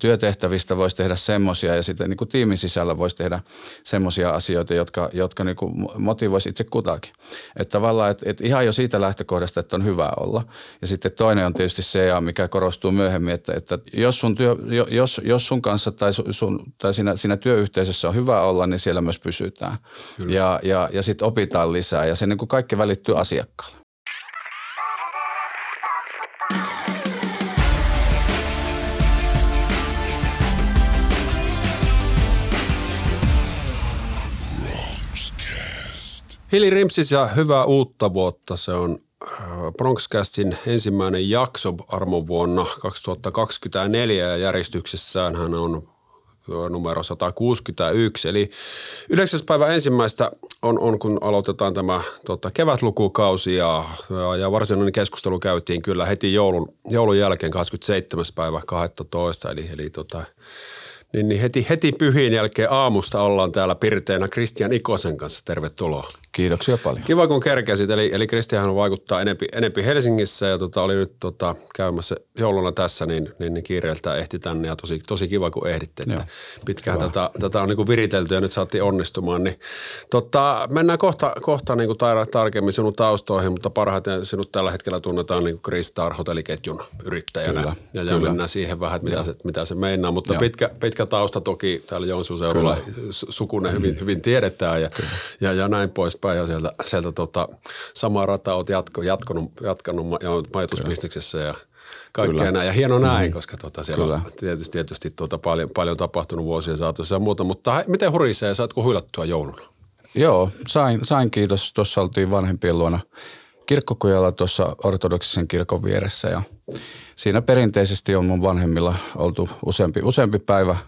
työtehtävistä voisi tehdä semmoisia ja sitten niin kuin tiimin sisällä voisi tehdä semmoisia asioita, jotka, jotka niin kuin motivoisi itse kutakin. Että tavallaan, että, että ihan jo siitä lähtökohdasta, että on hyvä olla. Ja sitten toinen on tietysti se, mikä korostuu myöhemmin, että, että jos, sun työ, jos, jos sun kanssa tai, sun, tai siinä, siinä työyhteisössä on hyvä olla, niin siellä myös pysytään. Kyllä. Ja, ja, ja sitten opitaan lisää ja se niin kuin kaikki välittyy asiakkaalle. Hili Rimsis ja hyvää uutta vuotta. Se on äh, Bronxcastin ensimmäinen jakso armovuonna 2024 ja järjestyksessään hän on numero 161. Eli 9. päivä ensimmäistä on, on kun aloitetaan tämä tota, kevätlukukausi ja, ja varsinainen keskustelu käytiin kyllä heti joulun, joulun jälkeen 27. päivä 12. Eli, eli tota, niin, niin heti, heti pyhiin jälkeen aamusta ollaan täällä pirteenä Kristian Ikosen kanssa. Tervetuloa. Kiitoksia paljon. Kiva kun kerkesit. Eli, eli Kristian vaikuttaa enempi, enempi Helsingissä ja tota, oli nyt tota, käymässä jouluna tässä, niin, niin, niin kiireeltä ehti tänne ja tosi, tosi kiva kun ehditte. Että pitkään tätä, tätä on niin kuin viritelty ja nyt saatiin onnistumaan. Niin, tota, mennään kohta, kohta niin kuin tar- tarkemmin sinun taustoihin, mutta parhaiten sinut tällä hetkellä tunnetaan niin kuin Star hotelliketjun yrittäjänä. Kyllä, ja, ja mennään siihen vähän, että mitä se, mitä se meinaa. Mutta pitkä, pitkä tausta toki täällä Joensuun seudulla sukunen hyvin, hyvin tiedetään ja, ja, ja näin pois poispäin ja sieltä, sieltä tota, samaa rataa olet jatko, jatkanut, jatkanut majoitusbisneksessä ja kaikkea näin. Ja hieno näin, mm. koska tota, siellä Kyllä. on tietysti, tietysti tota, paljon, paljon tapahtunut vuosien saatossa ja muuta. Mutta miten hurisee, saatko huilattua jouluna? Joo, sain, sain kiitos. Tuossa oltiin vanhempien luona kirkkokujalla tuossa ortodoksisen kirkon vieressä ja siinä perinteisesti on mun vanhemmilla oltu useampi, useampi päivä –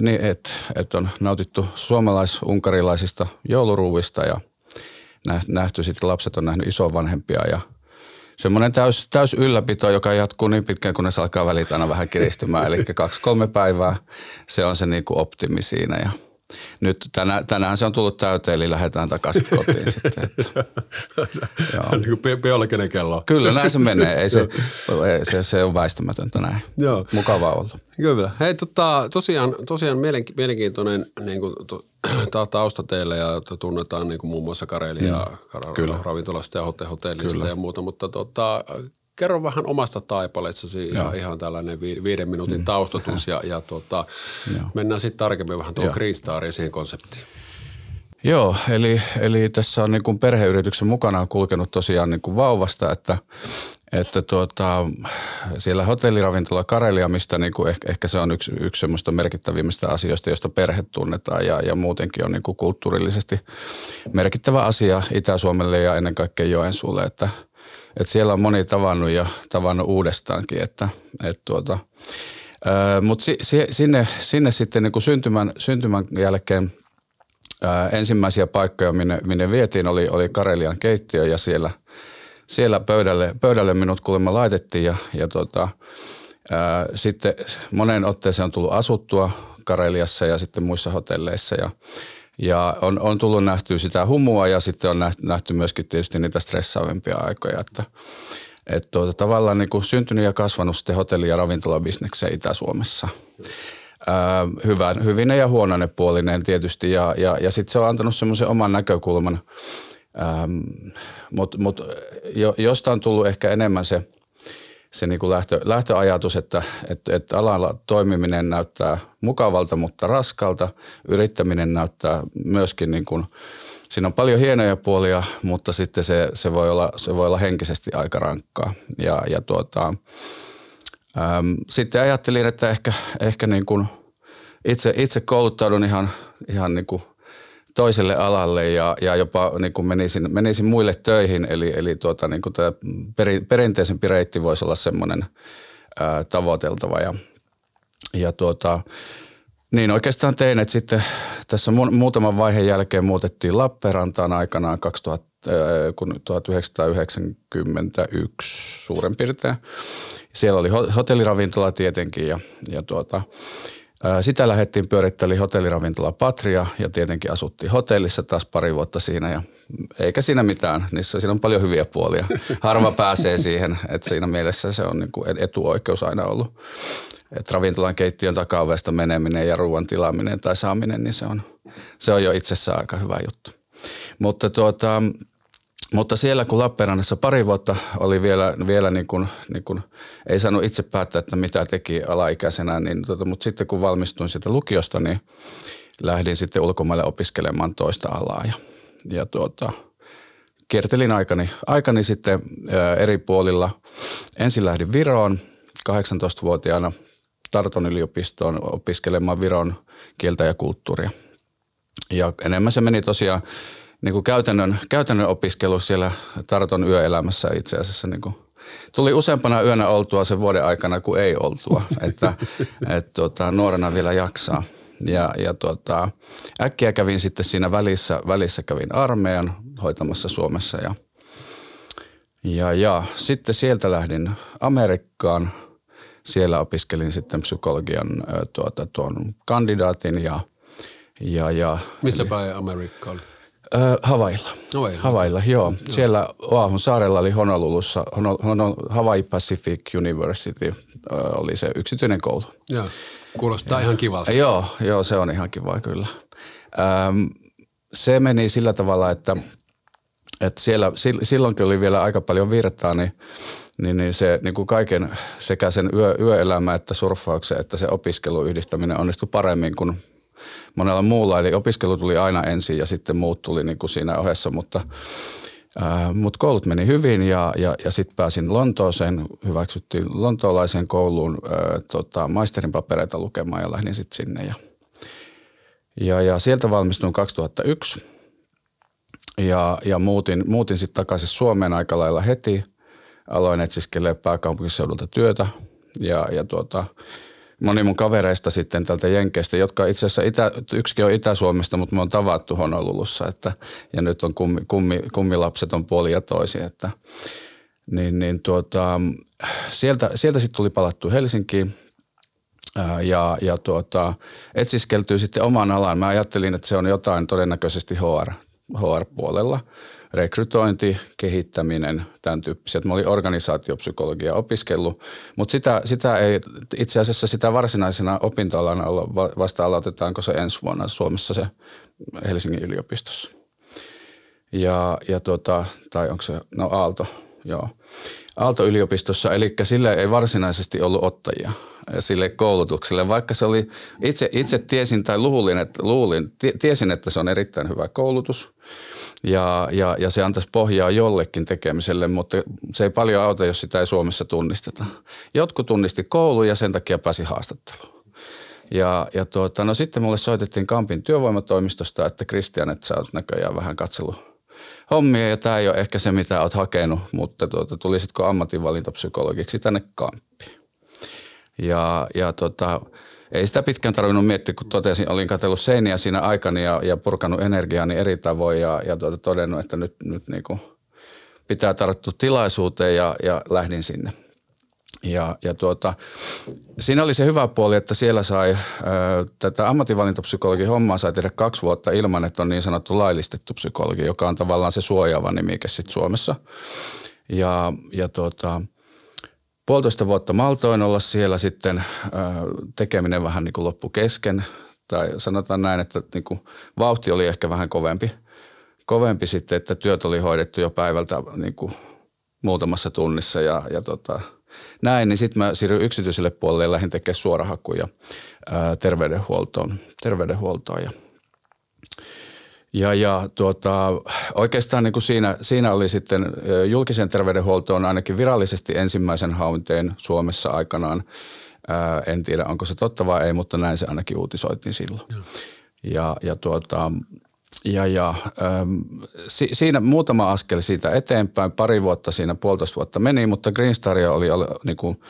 niin, että et on nautittu suomalais-unkarilaisista jouluruuvista ja nähty sitten lapset on nähnyt isovanhempia ja semmoinen täys, täys ylläpito, joka jatkuu niin pitkään, kunnes alkaa välit aina vähän kiristymään. Eli kaksi-kolme päivää, se on se niin optimi siinä ja – nyt tänä, tänään se on tullut täyteen, eli lähdetään takaisin kotiin sitten. Että, niin kuin biologinen kello. Kyllä, näin se menee. Ei se, se, se on väistämätöntä näin. Joo. Mukavaa ollut. Kyllä. Hei, tota, tosiaan, tosiaan mielenkiintoinen niin kuin, to, tausta teille ja tunnetaan niin kuin muun muassa Karelia mm. ravintolasta ja hotellista Kyllä. ja muuta, mutta tota, kerro vähän omasta taipaleessasi ja ihan tällainen viiden minuutin mm. taustatus ja, ja tota, mennään sitten tarkemmin vähän tuohon Kristaariin siihen konseptiin. Joo, eli, eli tässä on niin kuin perheyrityksen mukana kulkenut tosiaan niin kuin vauvasta, että, että tuota, siellä hotelliravintola Karelia, mistä niin kuin ehkä, ehkä se on yksi, yksi semmoista merkittävimmistä asioista, josta perhe tunnetaan ja, ja muutenkin on niin kuin kulttuurillisesti merkittävä asia Itä-Suomelle ja ennen kaikkea Joensuulle, että – että siellä on moni tavannut ja tavannut uudestaankin, että et tuota, mutta si, si, sinne, sinne sitten niin syntymän, syntymän jälkeen ää, ensimmäisiä paikkoja, minne, minne vietiin, oli, oli Karelian keittiö ja siellä, siellä pöydälle, pöydälle minut kuulemma laitettiin ja, ja tuota, ää, sitten monen otteeseen on tullut asuttua Kareliassa ja sitten muissa hotelleissa ja ja on, on tullut nähtyä sitä humua ja sitten on nähty, nähty myöskin tietysti niitä stressaavimpia aikoja, että että tuota, tavallaan niin kuin syntynyt ja kasvanut sitten hotelli- ja ravintolabisnekseen Itä-Suomessa. Ää, hyvän, hyvine ja huonone puolinen tietysti ja, ja, ja sitten se on antanut semmoisen oman näkökulman, mutta mut, jo, josta on tullut ehkä enemmän se – se niin kuin lähtö, lähtöajatus, että, että, että alalla toimiminen näyttää mukavalta, mutta raskalta. Yrittäminen näyttää myöskin niin kuin, siinä on paljon hienoja puolia, mutta sitten se, se, voi, olla, se voi olla henkisesti aika rankkaa. Ja, ja tuota, äm, sitten ajattelin, että ehkä, ehkä niin kuin itse, itse kouluttaudun ihan, ihan niin kuin – toiselle alalle ja, ja jopa niin kuin menisin, menisin muille töihin. Eli, eli tuota, niin kuin tämä peri, perinteisempi reitti voisi olla semmoinen ää, tavoiteltava. Ja, ja tuota, niin oikeastaan tein, että sitten tässä mu- muutaman vaiheen jälkeen muutettiin Lappeenrantaan aikanaan 2000, kun 1991 suurin piirtein. Siellä oli hotelliravintola tietenkin ja, ja tuota, sitä lähdettiin pyöritteli hotelliravintola Patria ja tietenkin asuttiin hotellissa taas pari vuotta siinä ja eikä siinä mitään. Niissä siinä on paljon hyviä puolia. Harva pääsee siihen, että siinä mielessä se on niin kuin etuoikeus aina ollut. että ravintolan keittiön takaovesta meneminen ja ruoan tilaaminen tai saaminen, niin se on, se on jo itsessään aika hyvä juttu. Mutta tuota, mutta siellä kun Lappeenrannassa pari vuotta oli vielä, vielä niin kuin, niin kuin, ei saanut itse päättää, että mitä teki alaikäisenä, niin tota, mutta sitten kun valmistuin siitä lukiosta, niin lähdin sitten ulkomaille opiskelemaan toista alaa ja, ja tuota, kiertelin aikani, aikani sitten ää, eri puolilla. Ensin lähdin Viroon 18-vuotiaana Tarton yliopistoon opiskelemaan Viron kieltä ja kulttuuria. Ja enemmän se meni tosiaan niin kuin käytännön, käytännön opiskelu siellä Tarton yöelämässä itse asiassa niin kuin tuli useampana yönä oltua sen vuoden aikana kuin ei oltua, että et, tota, nuorena vielä jaksaa. Ja, ja tota, äkkiä kävin sitten siinä välissä, välissä kävin armeijan hoitamassa Suomessa ja, ja, ja sitten sieltä lähdin Amerikkaan. Siellä opiskelin sitten psykologian tuota, tuon kandidaatin ja, ja, ja Missä päin Amerikka oli? Havailla. Havailla. Havailla, joo. joo. Siellä Oahun saarella oli Honolulussa, Honol, Hawaii Pacific University oli se yksityinen koulu. Joo, kuulostaa ja, ihan kivalta. Joo, joo, se on ihan kiva kyllä. Öm, se meni sillä tavalla, että, että siellä silloinkin oli vielä aika paljon virtaa, niin niin, niin se niin kuin kaiken sekä sen yö, yöelämä että surffauksen että se opiskelu yhdistäminen onnistui paremmin kuin monella muulla. Eli opiskelu tuli aina ensin ja sitten muut tuli niin kuin siinä ohessa, mutta äh, mutta koulut meni hyvin ja, ja, ja sitten pääsin Lontooseen, hyväksyttiin lontoolaisen kouluun äh, tota, maisterin papereita lukemaan ja lähdin sitten sinne. Ja, ja, ja sieltä valmistuin 2001 ja, ja muutin, muutin sitten takaisin Suomeen aika lailla heti. Aloin etsiskelee pääkaupunkiseudulta työtä ja, ja tuota, moni mun kavereista sitten tältä Jenkeistä, jotka itse asiassa itä, yksikin on Itä-Suomesta, mutta me on tavattu Honolulussa, että, ja nyt on kummi, kummi, kummilapset on puoli ja toisi, että niin, niin tuota, sieltä, sieltä sitten tuli palattu Helsinkiin ja, ja tuota, etsiskeltyy sitten omaan alaan. Mä ajattelin, että se on jotain todennäköisesti HR, HR-puolella – rekrytointi, kehittäminen, tämän tyyppiset. Mä olin organisaatiopsykologia opiskellut, mutta sitä, sitä ei, itse asiassa sitä varsinaisena opintoalana vasta aloitetaanko se ensi vuonna Suomessa se Helsingin yliopistossa. Ja, ja tota, tai onko se, no Aalto, joo. Aalto-yliopistossa, eli sille ei varsinaisesti ollut ottajia sille koulutukselle, vaikka se oli, itse, itse tiesin tai luulin, että, luulin, tiesin, että se on erittäin hyvä koulutus ja, ja, ja se antaisi pohjaa jollekin tekemiselle, mutta se ei paljon auta, jos sitä ei Suomessa tunnisteta. Jotkut tunnisti koulu ja sen takia pääsi haastatteluun. Ja, ja tuota, no sitten mulle soitettiin Kampin työvoimatoimistosta, että Kristian, että sä oot näköjään vähän katsellut hommia ja tämä ei ole ehkä se, mitä olet hakenut, mutta tuota, tulisitko ammatinvalintapsykologiksi tänne Kampiin. Ja, ja tota, ei sitä pitkään tarvinnut miettiä, kun totesin, olin katsellut seiniä siinä aikana ja, ja purkanut energiaa niin eri tavoin ja, ja tuota, todennut, että nyt, nyt niin kuin pitää tarttua tilaisuuteen ja, ja lähdin sinne. Ja, ja tuota, siinä oli se hyvä puoli, että siellä sai ö, tätä ammatinvalintapsykologin hommaa sai tehdä kaksi vuotta ilman, että on niin sanottu laillistettu psykologi, joka on tavallaan se suojaava nimike sitten Suomessa. Ja, ja tuota, puolitoista vuotta maltoin olla siellä sitten tekeminen vähän niin kuin loppu kesken. Tai sanotaan näin, että niin kuin vauhti oli ehkä vähän kovempi, kovempi sitten, että työt oli hoidettu jo päivältä niin kuin muutamassa tunnissa ja, ja tota, näin. Niin sitten mä siirryin yksityiselle puolelle ja lähdin tekemään suorahakuja ää, terveydenhuoltoon, terveydenhuoltoon ja – ja, ja tuota, oikeastaan niin kuin siinä, siinä oli sitten julkisen terveydenhuoltoon ainakin virallisesti ensimmäisen haunteen Suomessa aikanaan. Ää, en tiedä, onko se totta vai ei, mutta näin se ainakin uutisoitiin silloin. Ja, ja, ja, tuota, ja, ja äm, si, siinä muutama askel siitä eteenpäin, pari vuotta siinä, puolitoista vuotta meni, mutta Green Staria oli niin kuin,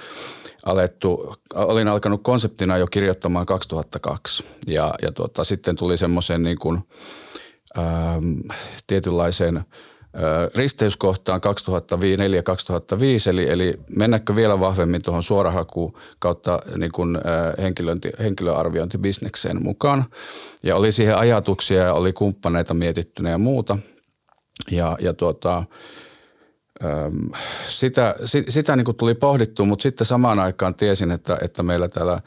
alettu, olin alkanut konseptina jo kirjoittamaan 2002 ja, ja tuota, sitten tuli semmoisen niin kuin – tietynlaiseen äh, risteyskohtaan 2004-2005, eli, eli mennäkö vielä vahvemmin tuohon suorahaku kautta niin kuin, äh, henkilöarviointibisnekseen mukaan. Ja oli siihen ajatuksia ja oli kumppaneita mietittynä ja muuta. Ja, ja tuota, sitä, sitä niin kuin tuli pohdittua, mutta sitten samaan aikaan tiesin, että, että meillä täällä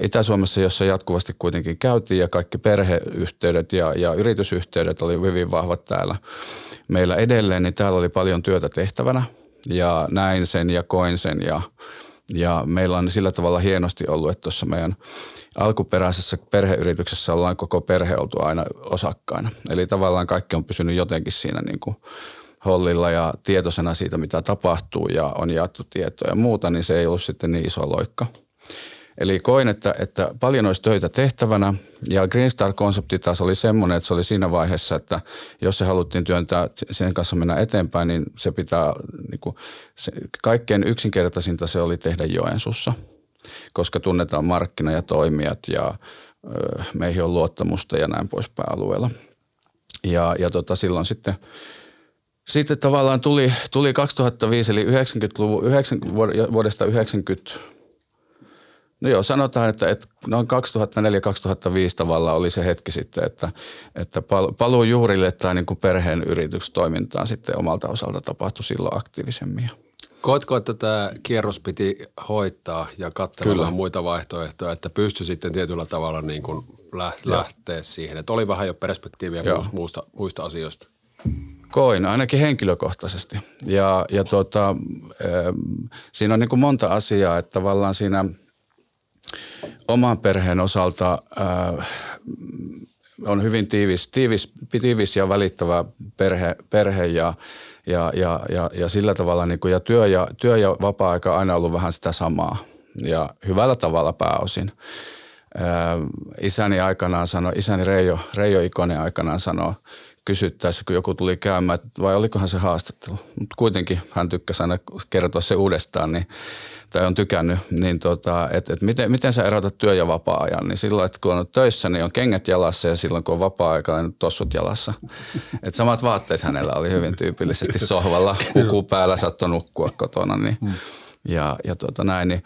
Itä-Suomessa, jossa jatkuvasti kuitenkin käytiin ja kaikki perheyhteydet ja, ja yritysyhteydet oli hyvin vahvat täällä meillä edelleen, niin täällä oli paljon työtä tehtävänä ja näin sen ja koin sen ja, ja meillä on sillä tavalla hienosti ollut, että tuossa meidän alkuperäisessä perheyrityksessä ollaan koko perhe oltu aina osakkaina. Eli tavallaan kaikki on pysynyt jotenkin siinä niin kuin – hollilla ja tietoisena siitä, mitä tapahtuu ja on jaettu tietoa ja muuta, niin se ei ollut sitten niin iso loikka. Eli koin, että, että paljon olisi töitä tehtävänä ja Green Star-konsepti taas oli semmoinen, että se oli siinä vaiheessa, että jos se haluttiin työntää sen kanssa mennä eteenpäin, niin se pitää, niin kuin, se, kaikkein yksinkertaisinta se oli tehdä Joensussa, koska tunnetaan markkina ja toimijat ja ö, meihin on luottamusta ja näin poispäin alueella. Ja, ja tota, silloin sitten – sitten tavallaan tuli, tuli 2005 eli 90-luvun, 90, vuodesta 90, no joo sanotaan, että, että noin 2004-2005 tavallaan oli se hetki sitten, että, että paluu juurille tai niin kuin perheen yritystoimintaan sitten omalta osalta tapahtui silloin aktiivisemmin. Koetko, että tämä kierros piti hoitaa ja katsella muita vaihtoehtoja, että pystyi sitten tietyllä tavalla niin kuin lähteä siihen, että oli vähän jo perspektiiviä muusta, muista asioista? Koin, ainakin henkilökohtaisesti. Ja, ja tuota, siinä on niin kuin monta asiaa, että tavallaan siinä oman perheen osalta äh, on hyvin tiivis, tiivis, tiivis ja välittävä perhe, perhe ja, ja, ja, ja, ja sillä tavalla niin kuin, ja työ ja, työ ja vapaa-aika on aina ollut vähän sitä samaa ja hyvällä tavalla pääosin. Äh, isäni aikanaan sanoi, isäni Reijo, Reijo Ikonen aikanaan sanoi, kysyttäessä, kun joku tuli käymään, vai olikohan se haastattelu. Mutta kuitenkin hän tykkäsi aina kertoa se uudestaan, niin, tai on tykännyt, niin tota, että et miten, miten sä erotat työ- ja vapaa-ajan. Niin silloin, että kun on töissä, niin on kengät jalassa ja silloin kun on vapaa-aika, niin tossut jalassa. Et samat vaatteet hänellä oli hyvin tyypillisesti sohvalla, kuku päällä saattoi nukkua kotona. Niin, mm. ja, ja tota näin, niin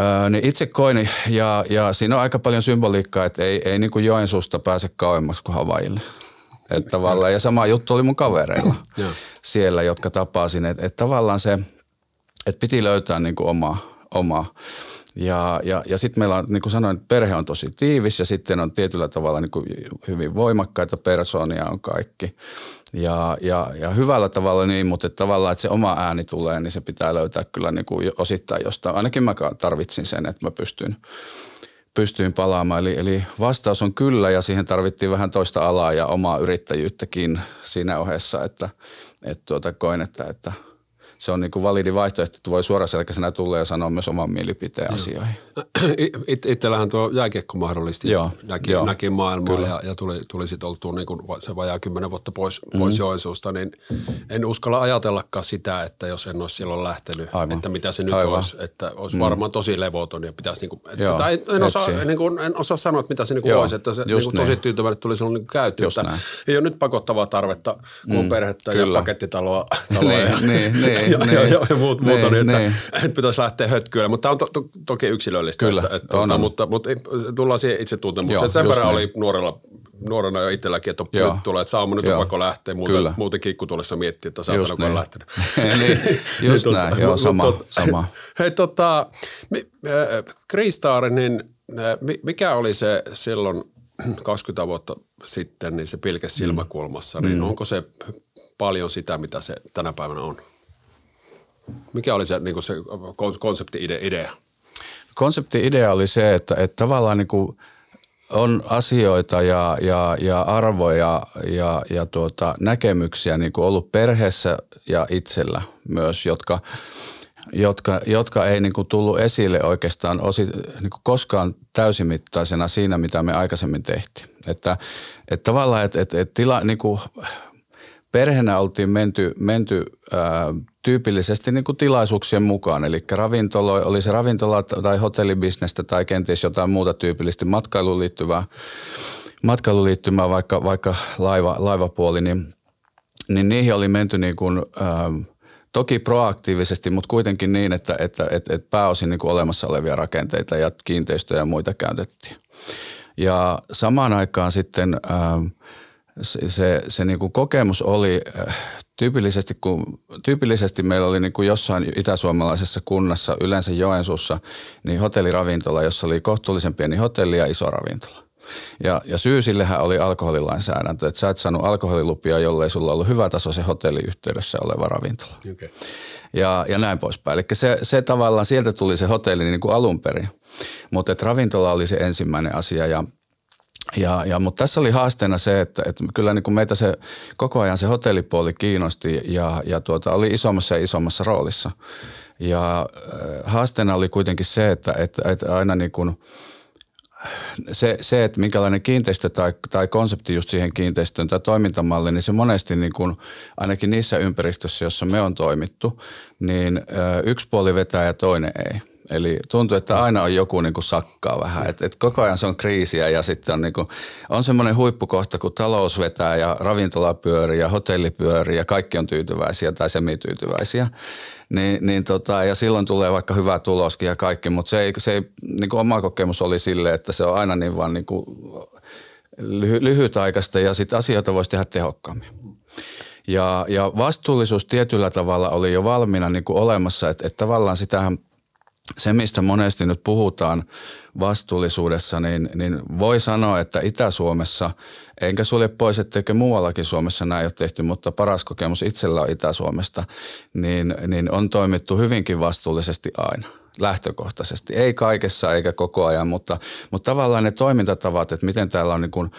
Öö, niin itse koin, ja, ja siinä on aika paljon symboliikkaa, että ei, ei niin kuin Joensuusta pääse kauemmaksi kuin Havaille. Että tavallaan, ja sama juttu oli mun kavereilla siellä, jotka tapasin. Että, että tavallaan se, että piti löytää niin kuin oma, oma. Ja, ja, ja sitten meillä on, niin kuin sanoin, perhe on tosi tiivis ja sitten on tietyllä tavalla niin kuin hyvin voimakkaita persoonia on kaikki. Ja, ja, ja hyvällä tavalla niin, mutta että tavallaan, että se oma ääni tulee, niin se pitää löytää kyllä niin kuin osittain jostain. Ainakin mä tarvitsin sen, että mä pystyn pystyin palaamaan. Eli, eli vastaus on kyllä ja siihen tarvittiin vähän toista alaa ja omaa yrittäjyyttäkin siinä ohessa, että, että tuota, koin, että, että – se on niin kuin validi vaihtoehto, että voi suoraselkäisenä tulla ja sanoa myös oman mielipiteen Joo. asioihin. It, itsellähän tuo jääkiekko mahdollisti Joo. näki, Joo. näki maailmaa ja, ja, tuli, tuli sitten oltua niin kuin se vajaa kymmenen vuotta pois, mm-hmm. pois Joensuusta, niin en uskalla ajatellakaan sitä, että jos en olisi silloin lähtenyt, Aivan. että mitä se nyt Aivan. olisi, että olisi mm. varmaan tosi levoton ja pitäisi, niin kuin, että, Joo. tai en, osaa, niin kuin, en osaa sanoa, että mitä se niin kuin olisi, että se niin kuin tosi tyytyväinen tuli silloin niin käyty, että näin. ei ole nyt pakottavaa tarvetta, kun on mm. perhettä Kyllä. ja pakettitaloa. Taloa niin, niin, niin, ja, niin. ja, ja, ja muut, niin, muuta, niin, että, niin. että pitäisi lähteä hötkyillä. Mutta tämä on to, to, toki yksilöllistä. Kyllä, että, että, on, tuota, on. Mutta, mutta tullaan siihen itse tuntemukseen. Sen verran niin. oli nuorella nuorena jo itselläkin, että Joo. nyt tulee, että saa nyt on pakko lähteä. Muuten, Kyllä. muuten kikkutulessa miettii, että saatana kun on lähtenyt. niin, just niin, näin, joo, sama. Tot, sama. Hei tota, äh, niin mikä oli se silloin 20 vuotta sitten, niin se pilke silmäkulmassa, mm. niin onko se paljon sitä, mitä se tänä päivänä on? Mikä oli se, niin kuin se konsepti-idea? Konsepti-idea oli se, että, että tavallaan niin kuin on asioita ja, ja, ja arvoja ja, ja tuota, näkemyksiä niin kuin ollut perheessä ja itsellä myös, jotka, jotka, jotka ei niin kuin tullut esille oikeastaan osi, niin kuin koskaan täysimittaisena siinä, mitä me aikaisemmin tehtiin. Että, että tavallaan, että, että, että tila, niin kuin perheenä oltiin menty, menty ää, tyypillisesti niin kuin tilaisuuksien mukaan. Eli ravintolo, oli se ravintola tai hotellibisnestä tai kenties jotain muuta tyypillisesti matkailuun liittyvää, matkailuun liittymää vaikka, vaikka laiva, laivapuoli, niin, niin niihin oli menty niin kuin, ää, toki proaktiivisesti, mutta kuitenkin niin, että, että, että, että pääosin niin kuin olemassa olevia rakenteita ja kiinteistöjä ja muita käytettiin. Ja samaan aikaan sitten ää, se, se, se niin kuin kokemus oli äh, tyypillisesti, kun, tyypillisesti meillä oli niin kuin jossain itäsuomalaisessa kunnassa, yleensä Joensuussa, niin hotelliravintola, jossa oli kohtuullisen pieni hotelli ja iso ravintola. Ja, ja syy sillehän oli alkoholilainsäädäntö, että sä et saanut alkoholilupia, jollei sulla ollut hyvä taso se hotelliyhteydessä oleva ravintola. Okay. Ja, ja näin poispäin. Eli se, se tavallaan, sieltä tuli se hotelli niin kuin alun perin. Mutta ravintola oli se ensimmäinen asia ja ja, ja, mutta tässä oli haasteena se, että, että kyllä niin kuin meitä se koko ajan se hotellipuoli kiinnosti ja, ja tuota, oli isommassa ja isommassa roolissa. Ja äh, haasteena oli kuitenkin se, että, että, että aina niin kuin – se, se, että minkälainen kiinteistö tai, tai konsepti just siihen kiinteistöön tai toimintamalli, niin se monesti niin kuin, ainakin niissä ympäristöissä, jossa me on toimittu, niin yksi puoli vetää ja toinen ei. Eli tuntuu, että aina on joku niin kuin sakkaa vähän. Et, et koko ajan se on kriisiä ja sitten on, niin kuin, on semmoinen huippukohta, kun talous vetää ja ravintola pyörii ja hotelli pyörii ja kaikki on tyytyväisiä tai semityytyväisiä. Niin, niin tota, ja silloin tulee vaikka hyvä tuloskin ja kaikki, mutta se ei, se ei niin kuin oma kokemus oli sille, että se on aina niin vaan niin kuin lyhy, lyhytaikaista ja sitten asioita voisi tehdä tehokkaammin. Ja, ja vastuullisuus tietyllä tavalla oli jo valmiina niin kuin olemassa, että, että tavallaan sitähän – se, mistä monesti nyt puhutaan vastuullisuudessa, niin, niin voi sanoa, että Itä-Suomessa, enkä sulje pois, etteikö muuallakin Suomessa näin ole tehty, mutta paras kokemus itsellä on Itä-Suomesta, niin, niin on toimittu hyvinkin vastuullisesti aina lähtökohtaisesti. Ei kaikessa eikä koko ajan, mutta, mutta tavallaan ne toimintatavat, että miten täällä on niin kuin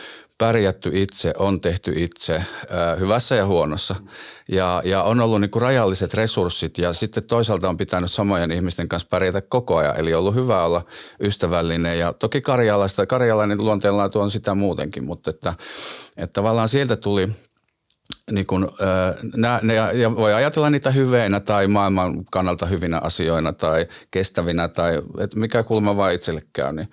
pärjätty itse, on tehty itse hyvässä ja huonossa. Ja, ja on ollut niin kuin rajalliset resurssit ja sitten toisaalta on pitänyt samojen ihmisten kanssa pärjätä koko ajan. Eli ollut hyvä olla ystävällinen ja toki karjalaista, karjalainen luonteenlaatu on sitä muutenkin, mutta että, että tavallaan sieltä tuli – niin kun, nää, ne, ja voi ajatella niitä hyveinä tai maailman kannalta hyvinä asioina tai kestävinä tai että mikä kulma vaan itselle käy. Niin,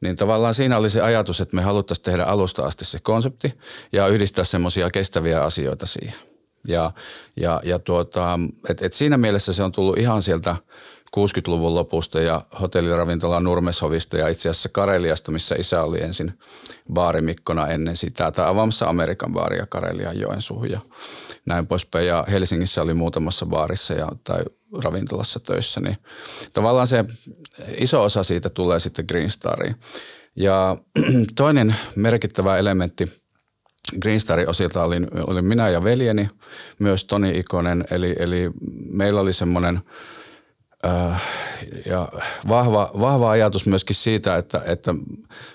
niin tavallaan siinä oli se ajatus, että me haluttaisiin tehdä alusta asti se konsepti ja yhdistää semmoisia kestäviä asioita siihen. Ja, ja, ja tuota, et, et siinä mielessä se on tullut ihan sieltä – 60-luvun lopusta ja hotelliravintola Nurmeshovista ja itse asiassa Kareliasta, missä isä oli ensin baarimikkona ennen sitä, tai avaamassa Amerikan baaria Karelian Joensuuhun ja näin poispäin. Ja Helsingissä oli muutamassa baarissa ja, tai ravintolassa töissä, niin tavallaan se iso osa siitä tulee sitten Green Stariin. Ja toinen merkittävä elementti Green Starin osilta oli, oli minä ja veljeni, myös Toni Ikonen, eli, eli meillä oli semmoinen – ja vahva, vahva ajatus myöskin siitä, että, että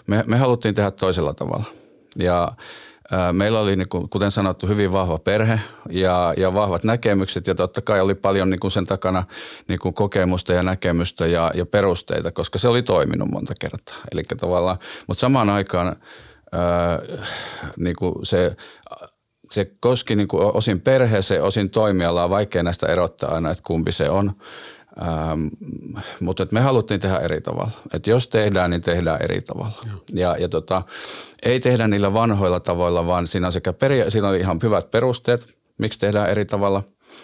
me, me haluttiin tehdä toisella tavalla. Ja äh, meillä oli, niin kuin, kuten sanottu, hyvin vahva perhe ja, ja vahvat näkemykset ja totta kai oli paljon niin kuin sen takana niin kuin kokemusta ja näkemystä ja, ja perusteita, koska se oli toiminut monta kertaa. Eli tavallaan, mutta samaan aikaan äh, niin kuin se se koski niin kuin osin perheeseen, osin toimialaa, vaikea näistä erottaa aina, että kumpi se on. Ähm, mutta me haluttiin tehdä eri tavalla. Että jos tehdään, niin tehdään eri tavalla. Joo. Ja, ja tota, ei tehdä niillä vanhoilla tavoilla, vaan siinä on, sekä peria- siinä on ihan hyvät perusteet, miksi tehdään eri tavalla.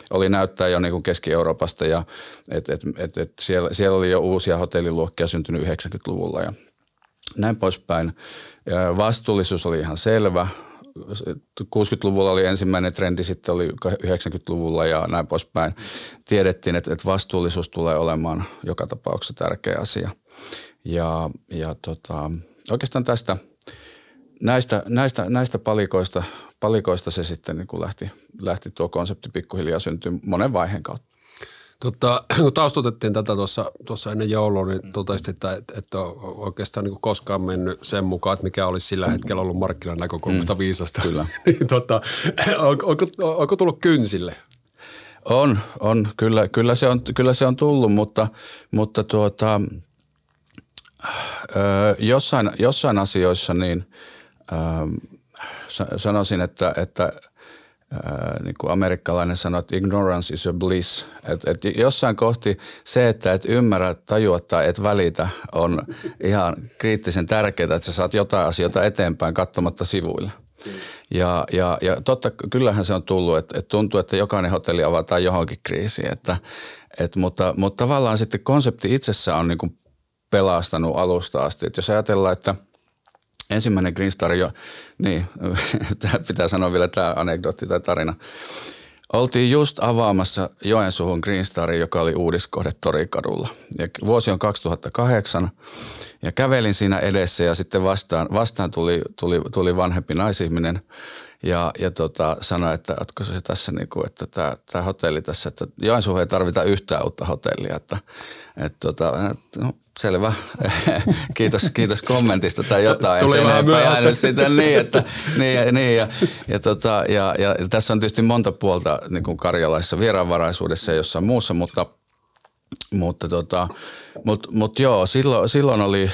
Oli näyttää jo niin Keski-Euroopasta ja et, et, et, et siellä, siellä oli jo uusia hotelliluokkia syntynyt 90-luvulla ja näin poispäin. Ja vastuullisuus oli ihan selvä. 60-luvulla oli ensimmäinen trendi, sitten oli 90-luvulla ja näin poispäin. Tiedettiin, että, vastuullisuus tulee olemaan joka tapauksessa tärkeä asia. Ja, ja tota, oikeastaan tästä, näistä, näistä, näistä palikoista, palikoista se sitten niin lähti, lähti tuo konsepti pikkuhiljaa syntyä monen vaiheen kautta. Tota, kun taustutettiin tätä tuossa, tuossa ennen joulua, niin mm. totesit, että, että, että on oikeastaan niin koskaan mennyt sen mukaan, että mikä olisi sillä hetkellä ollut markkinan näkökulmasta mm. viisasta. Kyllä. niin, tota, on, onko, onko tullut kynsille? On, on. Kyllä, kyllä, se, on kyllä se on tullut, mutta, mutta tuota, ö, jossain, jossain asioissa niin ö, sanoisin, että, että – niin kuin amerikkalainen sanoo, että ignorance is a bliss. Et, et jossain kohti se, että et ymmärrä, tajua tai et välitä on ihan kriittisen tärkeää, että sä saat jotain asioita eteenpäin katsomatta sivuille. Ja, ja, ja totta, kyllähän se on tullut, että, että tuntuu, että jokainen hotelli avataan johonkin kriisiin. Että, että, mutta, mutta tavallaan sitten konsepti itsessä on niin kuin pelastanut alusta asti. Että jos ajatellaan, että ensimmäinen Green Star jo, niin pitää sanoa vielä tämä anekdootti tai tarina. Oltiin just avaamassa Joensuuhun Green Star, joka oli uudiskohde Torikadulla. Ja vuosi on 2008 ja kävelin siinä edessä ja sitten vastaan, vastaan tuli, tuli, tuli vanhempi naisihminen ja, ja tota, sanoi, että oletko se tässä, niin kuin, että tämä, tämä hotelli tässä, että Joensuuhun ei tarvita yhtään uutta hotellia. Että, että, tota, no, selvä, kiitos, kiitos kommentista tai jotain. Tuli vähän myöhässä. sitä niin, että, niin, niin ja, ja, tota, ja, ja, ja, tässä on tietysti monta puolta niin kuin karjalaisessa vieraanvaraisuudessa ja jossain muussa, mutta – mutta tota, mut, mut joo, silloin, silloin oli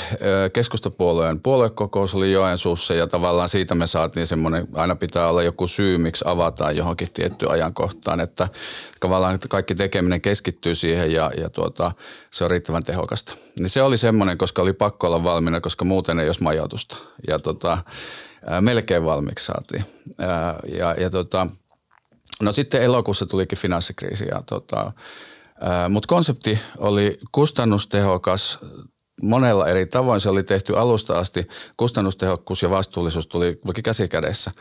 keskustapuolueen puoluekokous oli Joensuussa ja tavallaan siitä me saatiin semmoinen, aina pitää olla joku syy, miksi avataan johonkin tiettyyn ajankohtaan, että tavallaan kaikki tekeminen keskittyy siihen ja, ja tuota, se on riittävän tehokasta. Niin se oli semmoinen, koska oli pakko olla valmiina, koska muuten ei olisi majoitusta ja tota, melkein valmiiksi saatiin. Ja, ja tota, no sitten elokuussa tulikin finanssikriisi ja tota, mutta konsepti oli kustannustehokas monella eri tavoin. Se oli tehty alusta asti. Kustannustehokkuus ja vastuullisuus tuli käsi kädessä.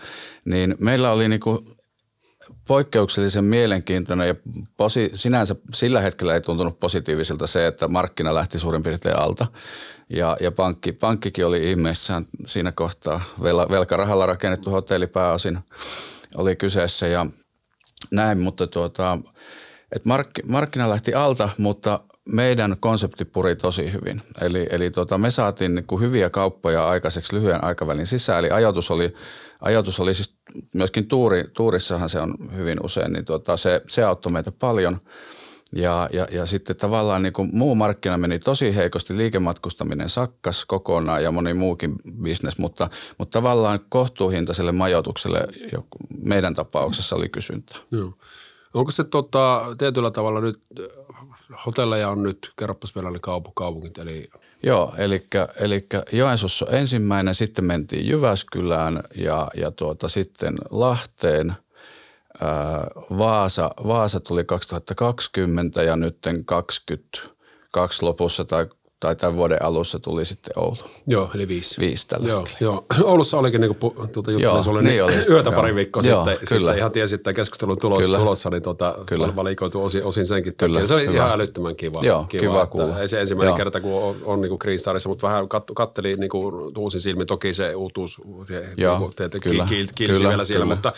Niin meillä oli niinku poikkeuksellisen mielenkiintoinen ja posi, sinänsä sillä hetkellä ei tuntunut positiiviselta se, että markkina lähti suurin piirtein alta. Ja, ja pankki, pankkikin oli ihmeissään siinä kohtaa. Vel, velkarahalla rakennettu hotelli pääosin oli kyseessä ja näin, mutta tuota, et mark, markkina lähti alta, mutta meidän konsepti puri tosi hyvin. Eli, eli tota, me saatiin niin hyviä kauppoja aikaiseksi lyhyen aikavälin sisään. Eli ajatus oli, ajatus oli siis myöskin tuuri, tuurissahan se on hyvin usein, niin tota, se, se auttoi meitä paljon. Ja, ja, ja sitten tavallaan niin kuin muu markkina meni tosi heikosti, liikematkustaminen sakkas kokonaan ja moni muukin bisnes, mutta, mutta tavallaan kohtuuhintaiselle majoitukselle meidän tapauksessa oli kysyntää. Joo. Onko se tota, tietyllä tavalla nyt, hotelleja on nyt, kerropas vielä ne kaupungit, eli Joo, eli, eli Joensuussa ensimmäinen, sitten mentiin Jyväskylään ja, ja tuota, sitten Lahteen. Ää, Vaasa, Vaasa tuli 2020 ja nyt 22 lopussa tai tai tämän vuoden alussa tuli sitten Oulu. Joo, eli viisi. Viisi tällä joo, joo. Oulussa olikin niin kuin tuota juttelin sulle niin, niin oli. yötä joo. pari viikkoa joo, sitten, kyllä. sitten ihan tiesi, että keskustelun tulos, kyllä. tulossa, niin tuota, kyllä. valikoitu osin, osin senkin kyllä. takia. Se oli ihan älyttömän kiva. Joo, kiva, kiva kuulla. Ei se ensimmäinen joo. kerta, kun on, on niin kuin Green Starissa, mutta vähän kat, katteli niin kuin uusin silmin. Toki se uutuus joo, niin kyllä, kiilsi kyllä, vielä siellä, kyllä. mutta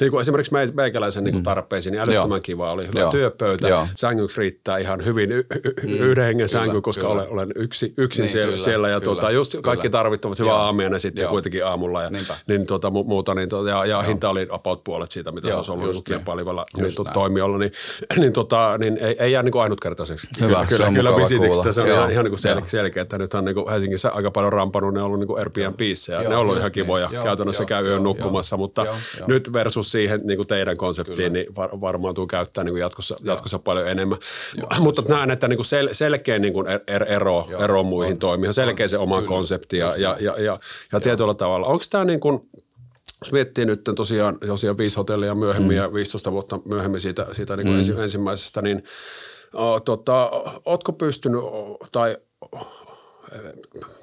niin kuin esimerkiksi meikäläisen niin kuin mm. tarpeisiin, niin älyttömän kiva. Oli hyvä työpöytä, sängyksi riittää ihan hyvin mm. yhden hengen sänky, koska olen yksin niin, siellä, kyllä, siellä ja kyllä, tuota, just kyllä. kaikki tarvittavat hyvää aamiainen sitten Joo. kuitenkin aamulla ja niin tuota, muuta, niin tuota, ja, ja hinta oli about puolet siitä, mitä Joo, se olisi ollut kilpailevalla niin, tuota, toimijoilla, niin, niin, tuota, niin ei, ei jää niin kuin ainutkertaiseksi. Hyvä, kyllä, se kyllä visitiksi, se on ihan, ihan niin kuin sel, selkeä, että nythän niin kuin Helsingissä aika paljon rampannut, ne on ollut niin kuin Airbnbissä ja ne on ollut ihan kivoja, niin. käytännössä käy yön nukkumassa, mutta nyt versus siihen niin kuin teidän konseptiin, niin varmaan tuu käyttää niin kuin jatkossa, paljon enemmän. Mutta näen, että niin selkeä niin er, er, ero, muihin toimii. selkeä se oma konsepti ja, ja, ja, ja, ja tietyllä tavalla. Onko tämä niin kuin, jos miettii nyt tosiaan, tosiaan viisi hotellia myöhemmin mm. ja 15 vuotta myöhemmin siitä, siitä niin kuin mm. ensimmäisestä, niin o, tota, ootko pystynyt tai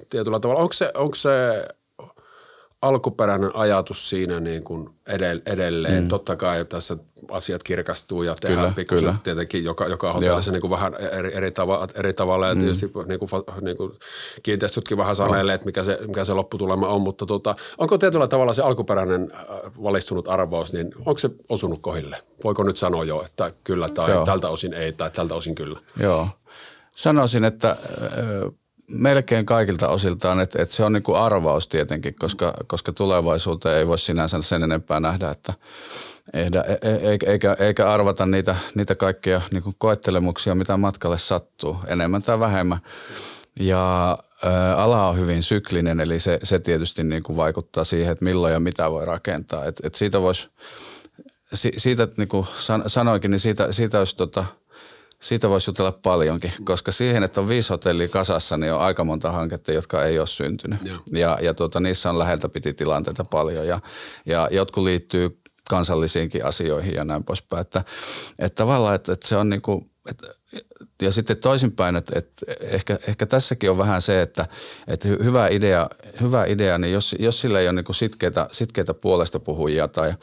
tietyllä tavalla, onko se, onko se alkuperäinen ajatus siinä niin kuin edelleen. Mm. Totta kai tässä asiat kirkastuu ja tehdään pikkusen tietenkin joka, joka hotellissa niin kuin vähän eri, eri, tava, eri tavalla ja mm. tietysti niin kuin, niin kuin kiinteistötkin vähän sanelee, että mikä se, mikä se lopputulema on, mutta tota, onko tietyllä tavalla se alkuperäinen äh, valistunut arvaus, niin onko se osunut kohille? Voiko nyt sanoa jo, että kyllä tai Joo. tältä osin ei tai tältä osin kyllä? Joo. Sanoisin, että äh, melkein kaikilta osiltaan, että, että se on niin kuin arvaus tietenkin, koska, koska tulevaisuuteen ei voi sinänsä sen enempää nähdä, että eikä, e, e, eikä, eikä arvata niitä, niitä kaikkia niin kuin koettelemuksia, mitä matkalle sattuu, enemmän tai vähemmän. Ja ä, ala on hyvin syklinen, eli se, se tietysti niin kuin vaikuttaa siihen, että milloin ja mitä voi rakentaa. Et, et siitä voisi, si, siitä niin kuin san, sanoinkin, niin siitä, siitä olisi tota – siitä voisi jutella paljonkin, koska siihen, että on viisi hotellia kasassa, niin on aika monta hanketta, jotka ei ole syntynyt. Ja, ja, ja tuota, niissä on läheltä piti tilanteita paljon ja, ja jotkut liittyy kansallisiinkin asioihin ja näin poispäin. Että, että tavallaan, että, että se on niin kuin, että ja sitten toisinpäin, että, että ehkä, ehkä tässäkin on vähän se, että, että hyvä, idea, hyvä idea, niin jos, jos sillä ei ole niin sitkeitä, sitkeitä puolesta puhujia tai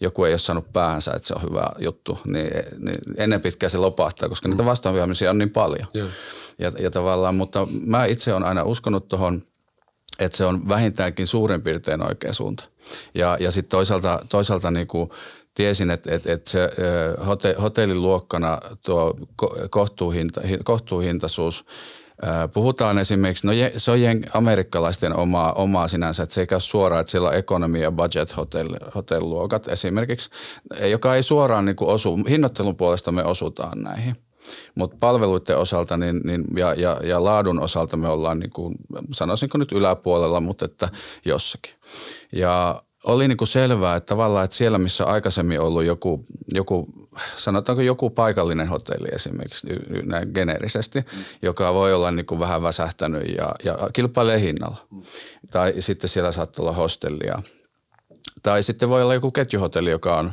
joku ei ole saanut päänsä, että se on hyvä juttu, niin, niin ennen pitkään se lopahtaa, koska mm. niitä vastaanvyömisiä on niin paljon. Yeah. Ja, ja tavallaan, mutta mä itse olen aina uskonut tuohon, että se on vähintäänkin suurin piirtein oikea suunta. Ja, ja sitten toisaalta, toisaalta niin kuin tiesin, että, että, että se hotelliluokkana tuo kohtuuhinta, kohtuuhintaisuus Puhutaan esimerkiksi, no se on amerikkalaisten omaa, omaa sinänsä, että se ei käy suoraan, että siellä on ekonomia ja budget hotel, hotelluokat esimerkiksi, joka ei suoraan niin kuin osu, hinnoittelun puolesta me osutaan näihin. Mutta palveluiden osalta niin, niin, ja, ja, ja, laadun osalta me ollaan, niin kuin, sanoisinko nyt yläpuolella, mutta että jossakin. Ja oli niin kuin selvää, että tavallaan, että siellä missä aikaisemmin ollut joku, joku, sanotaanko joku paikallinen hotelli esimerkiksi näin geneerisesti, mm. joka voi olla niin kuin vähän väsähtänyt ja, ja kilpailee hinnalla. Mm. Tai sitten siellä saattaa olla hostellia. Tai sitten voi olla joku ketjuhotelli, joka on,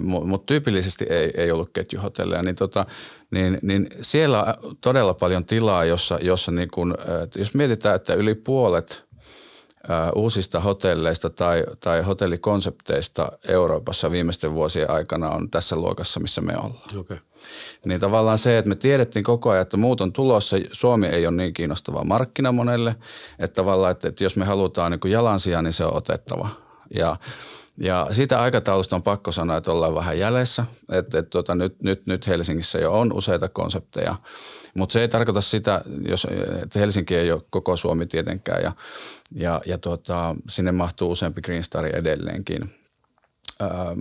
mutta tyypillisesti ei, ei ollut ketjuhotelleja, niin, tota, niin, niin siellä on todella paljon tilaa, jossa, jossa niin kuin, jos mietitään, että yli puolet – uusista hotelleista tai, tai hotellikonsepteista Euroopassa viimeisten vuosien aikana on tässä luokassa, missä me ollaan. Okay. Niin tavallaan se, että me tiedettiin koko ajan, että muut on tulossa, Suomi ei ole niin kiinnostava markkina monelle, että tavallaan, että, että jos me halutaan niin jalansijaa, niin se on otettava. Ja, ja siitä aikataulusta on pakko sanoa, että ollaan vähän jäljessä, että, että tuota, nyt, nyt, nyt Helsingissä jo on useita konsepteja – mutta se ei tarkoita sitä, jos, että Helsinki ei ole koko Suomi tietenkään ja, ja, ja tuota, sinne mahtuu useampi Green Star edelleenkin.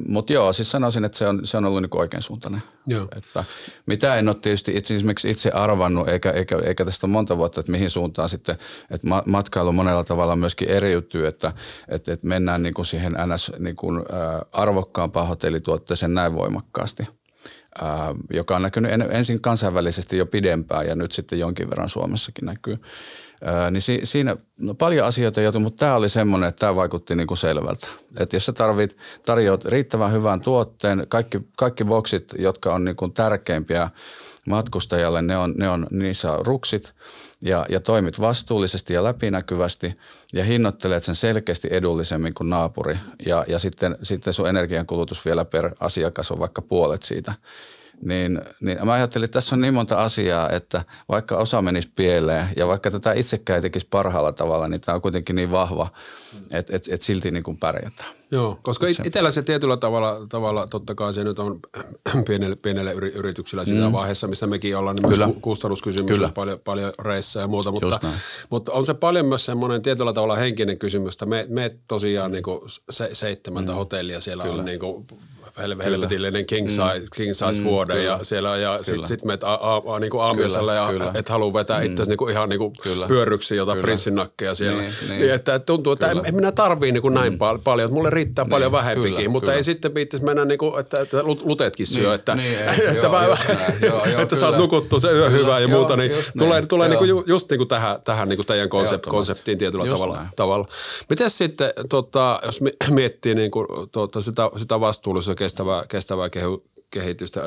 Mutta joo, siis sanoisin, että se on, se on ollut niinku oikein suuntainen. Joo. Että mitä en ole tietysti itse, esimerkiksi itse arvannut, eikä, eikä, eikä tästä ole monta vuotta, että mihin suuntaan sitten, että matkailu monella tavalla myöskin eriytyy, että, että, että mennään niinku siihen ns. Niinku, arvokkaampaan hotellituotteeseen näin voimakkaasti – joka on näkynyt ensin kansainvälisesti jo pidempään ja nyt sitten jonkin verran Suomessakin näkyy. Niin si, siinä no paljon asioita joutuu, mutta tämä oli semmoinen, että tämä vaikutti niin kuin selvältä. Että jos sä tarvit, tarjoat riittävän hyvän tuotteen, kaikki, kaikki boksit, jotka on niin kuin tärkeimpiä matkustajalle, ne on, ne on, niissä on ruksit ja, ja toimit vastuullisesti ja läpinäkyvästi ja hinnoittelet sen selkeästi edullisemmin kuin naapuri. Ja, ja sitten, sitten sun energiankulutus vielä per asiakas on vaikka puolet siitä – niin, niin mä ajattelin, että tässä on niin monta asiaa, että vaikka osa menisi pieleen ja vaikka tätä itsekään ei tekisi parhaalla tavalla, niin tämä on kuitenkin niin vahva, että, että, että silti niin kuin pärjätään. Joo, koska it- itsellä se tietyllä tavalla, tavalla totta kai se nyt on pienelle, pienelle yrityksellä siinä mm. vaiheessa, missä mekin ollaan, niin Kyllä. myös kustannuskysymys Kyllä. paljon, paljon reissa ja muuta, mutta, mutta on se paljon myös semmoinen tietyllä tavalla henkinen kysymys, että me, me tosiaan niin kuin se, seitsemäntä mm. hotellia siellä Kyllä. on niin kuin helvetillinen king size, mm. king size mm, vuode ja siellä ja sitten sit menet niinku aamiaiselle ja et halua vetää mm. itse niinku ihan niinku pyörryksi jotain prinssinakkeja siellä. Niin, niin. niin, että tuntuu, että en, en minä tarvii niinku näin mm. pal- paljon, että mulle riittää niin, paljon vähempikin, kyllä, mutta kyllä. ei sitten pitäisi mennä niinku, että, että lutetkin syö, niin, että, niin, että, että, joo, joo, että saat nukuttua se yö hyvää ja muuta, niin tulee, tulee niinku just niinku tähän, tähän niinku teidän konsept, konseptiin tietyllä tavalla, tavalla. Miten sitten, tota, jos miettii niinku, tota, sitä, sitä vastuullisuutta kestävää, kestävää kehitystä,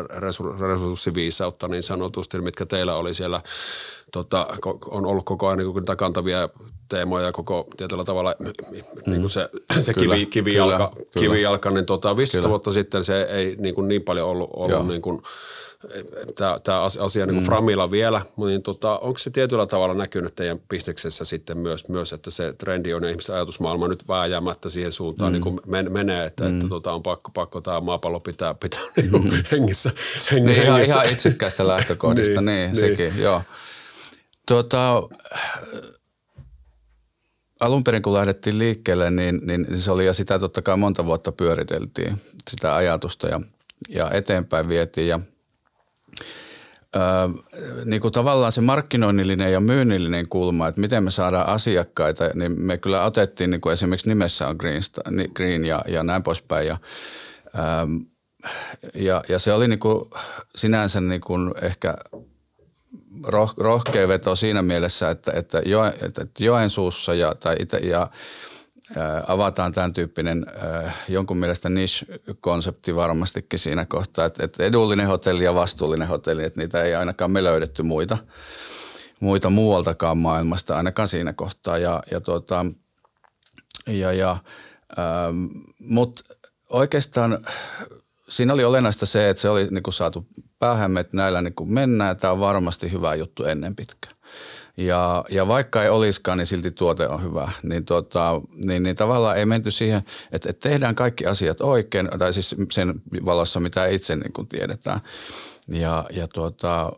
resurssiviisautta niin sanotusti, mitkä teillä oli siellä, tota, on ollut koko ajan niin kantavia teemoja koko tietyllä tavalla mm. niin kuin se, se kyllä, kivi, kivijalka, kyllä, kivijalka, niin tota, 15 vuotta sitten se ei niin, kuin niin paljon ollut, ollut niin kuin, tämä asia niin kuin mm. Framilla vielä, niin tota, onko se tietyllä tavalla näkynyt teidän bisneksessä sitten myös, myös että se trendi on ja ihmisten ajatusmaailma nyt vääjäämättä siihen suuntaan mm. niin kuin men, menee, että, mm. että tota, on pakko, pakko tämä maapallo pitää, pitää niin kuin mm. hengissä. Heng, niin, hengissä. Ihan, ihan itsekkäästä lähtökohdista, niin, niin, niin, sekin, joo. Tuota, alun perin kun lähdettiin liikkeelle, niin, niin se oli ja sitä totta kai monta vuotta pyöriteltiin, sitä ajatusta ja, ja eteenpäin vietiin ja – niin kuin tavallaan se markkinoinnillinen ja myynnillinen kulma, että miten me saadaan asiakkaita, niin me kyllä otettiin niin kuin esimerkiksi nimessä on Green, Green ja, ja näin poispäin. Ja, ja, ja se oli niin kuin sinänsä niin kuin ehkä roh, rohkea veto siinä mielessä, että, että, jo, että Joensuussa ja, tai itä, ja avataan tämän tyyppinen jonkun mielestä niche-konsepti varmastikin siinä kohtaa, että, että edullinen hotelli ja vastuullinen hotelli, että niitä ei ainakaan me löydetty muita, muita muualtakaan maailmasta ainakaan siinä kohtaa. Ja, ja, tuota, ja, ja mutta oikeastaan siinä oli olennaista se, että se oli niin kuin saatu päähämme, että näillä niin kuin mennään. Tämä on varmasti hyvä juttu ennen pitkään. Ja, ja vaikka ei olisikaan, niin silti tuote on hyvä. Niin, tota, niin, niin tavallaan ei menty siihen, että, että tehdään kaikki asiat oikein, tai siis sen valossa, mitä itse niin kuin tiedetään. Ja, ja tuota,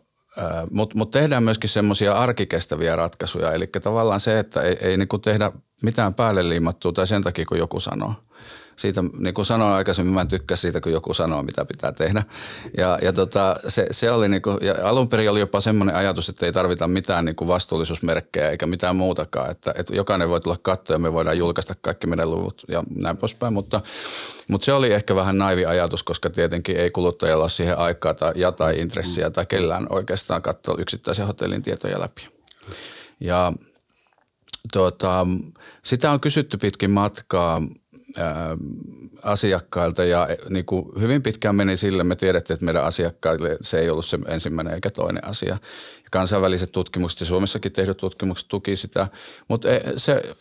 mutta mut tehdään myöskin semmoisia arkikestäviä ratkaisuja. Eli tavallaan se, että ei, ei niin kuin tehdä mitään päälle liimattua tai sen takia, kun joku sanoo – siitä, niin kuin sanoin aikaisemmin, mä en tykkää siitä, kun joku sanoo, mitä pitää tehdä. Ja, ja tota, se, se oli niin kuin, ja alun perin oli jopa semmoinen ajatus, että ei tarvita mitään niin kuin vastuullisuusmerkkejä eikä mitään muutakaan. Että, että jokainen voi tulla katsoa ja me voidaan julkaista kaikki meidän luvut ja näin poispäin. Mutta, mutta se oli ehkä vähän naivi ajatus, koska tietenkin ei kuluttajalla ole siihen aikaa tai, ja tai intressiä tai kellään oikeastaan katsoa yksittäisen hotellin tietoja läpi. Ja tuota, sitä on kysytty pitkin matkaa ää, asiakkailta ja niin kuin hyvin pitkään meni sille, me tiedettiin, että meidän asiakkaille se ei ollut se ensimmäinen eikä toinen asia. Ja kansainväliset tutkimukset ja Suomessakin tehdyt tutkimukset tuki sitä, mutta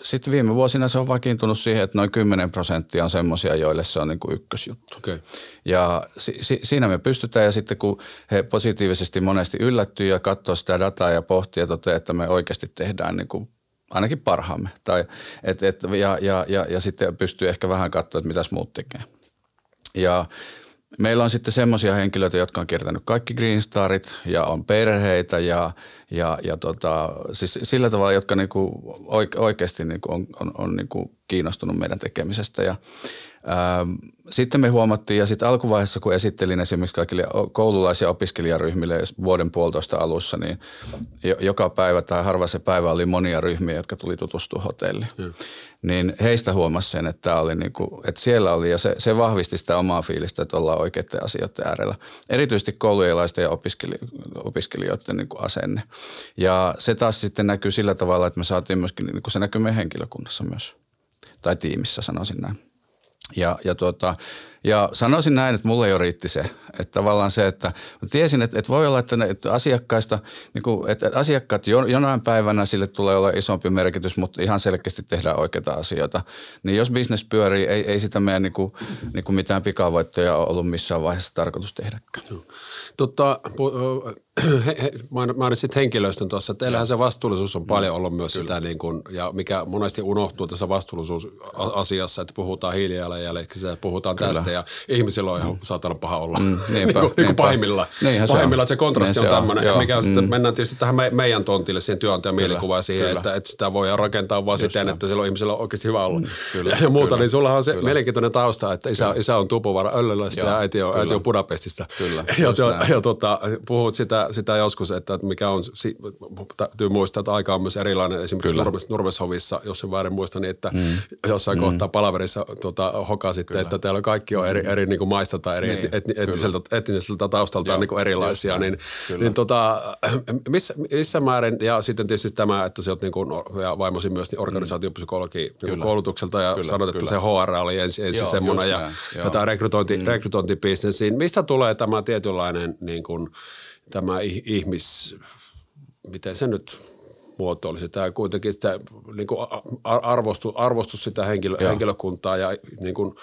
sitten viime vuosina se on vakiintunut siihen, että noin 10 prosenttia on semmoisia, joille se on niin kuin ykkösjuttu. Okay. Ja si, si, siinä me pystytään ja sitten kun he positiivisesti monesti yllättyy ja katsoo sitä dataa ja pohtii ja toteaa, että me oikeasti tehdään niin kuin ainakin parhaamme. Tai, et, et, ja, ja, ja, ja sitten pystyy ehkä vähän katsoa, että mitäs muut tekee. Ja meillä on sitten semmoisia henkilöitä, jotka on kiertänyt kaikki Green Starit ja on perheitä ja, ja, ja tota, siis sillä tavalla, jotka niinku oikeasti niinku on, on, on niinku kiinnostunut meidän tekemisestä. Ja, sitten me huomattiin ja sitten alkuvaiheessa, kun esittelin esimerkiksi kaikille koululais- ja opiskelijaryhmille vuoden puolitoista alussa, niin joka päivä tai harva se päivä oli monia ryhmiä, jotka tuli tutustua hotelliin. Niin heistä huomasi sen, että, oli niinku, että siellä oli ja se, se vahvisti sitä omaa fiilistä, että ollaan oikeiden asioiden äärellä. Erityisesti koulujelaisten ja opiskeli- opiskelijoiden niinku asenne. Ja se taas sitten näkyy sillä tavalla, että me saatiin myöskin, niinku se näkyy meidän henkilökunnassa myös. Tai tiimissä sanoisin näin. Ja, ja, tuota, ja sanoisin näin, että mulle jo riitti se, että tavallaan se, että tiesin, että, että voi olla, että, ne, että asiakkaista, niin kuin, että asiakkaat jonain päivänä sille tulee olla isompi merkitys, mutta ihan selkeästi tehdään oikeita asioita. Niin jos bisnes pyörii, ei, ei sitä meidän niin kuin, niin kuin mitään pikavoittoja ollut missään vaiheessa tarkoitus tehdäkään. Tota, mainitsit henkilöstön tuossa. Teillähän se vastuullisuus on paljon ollut myös Kyllä. sitä, niin kuin, ja mikä monesti unohtuu tässä vastuullisuusasiassa, että puhutaan hiilijalanjäljestä, puhutaan Kyllä. tästä ja ihmisillä on ihan mm. saatana paha olla. Mm, niinpä, niin kuin, niin kuin pahimmillaan. Niinhän pahimmillaan se, on. se kontrasti niin on, tämmöinen, mikä on mm. sitten, mennään tietysti tähän me, meidän tontille, siihen työnantajan mielikuvaan siihen, Kyllä. että, että sitä voi rakentaa vaan Just siten, että silloin ihmisillä on oikeasti hyvä olla. Mm, Kyllä. Ja muuta, Kyllä. niin sulla on se Kyllä. mielenkiintoinen tausta, että isä, isä on Tupuvara Öllölästä ja äiti on, äiti on Budapestista. Kyllä. Ja, ja tota, puhut sitä, sitä joskus, että mikä on, täytyy muistaa, että aika on myös erilainen. Esimerkiksi Nurmes, Nurmeshovissa, jos en väärin muista, niin että mm. jossain mm. kohtaa palaverissa tota, hokasitte, että täällä kaikki on eri, eri niin kuin maista tai eri niin, etni, etniseltä, etniseltä taustalta niin kuin erilaisia. Niin, niin tota, missä, missä määrin, ja sitten tietysti tämä, että sä oot niin kuin, ja vaimosi myös niin organisaatiopsykologi niin koulutukselta ja kyllä, sanot, että kyllä. se HR oli ensin ensi semmoinen ja, ja tämä rekrytointi, mm. rekrytointibisnes. Niin mistä tulee tämä tietynlainen niin kuin, tämä ihmis, miten se nyt muotoilisi, tämä kuitenkin sitä, niin kuin arvostus, arvostus sitä henkilö, henkilökuntaa ja niin kuin,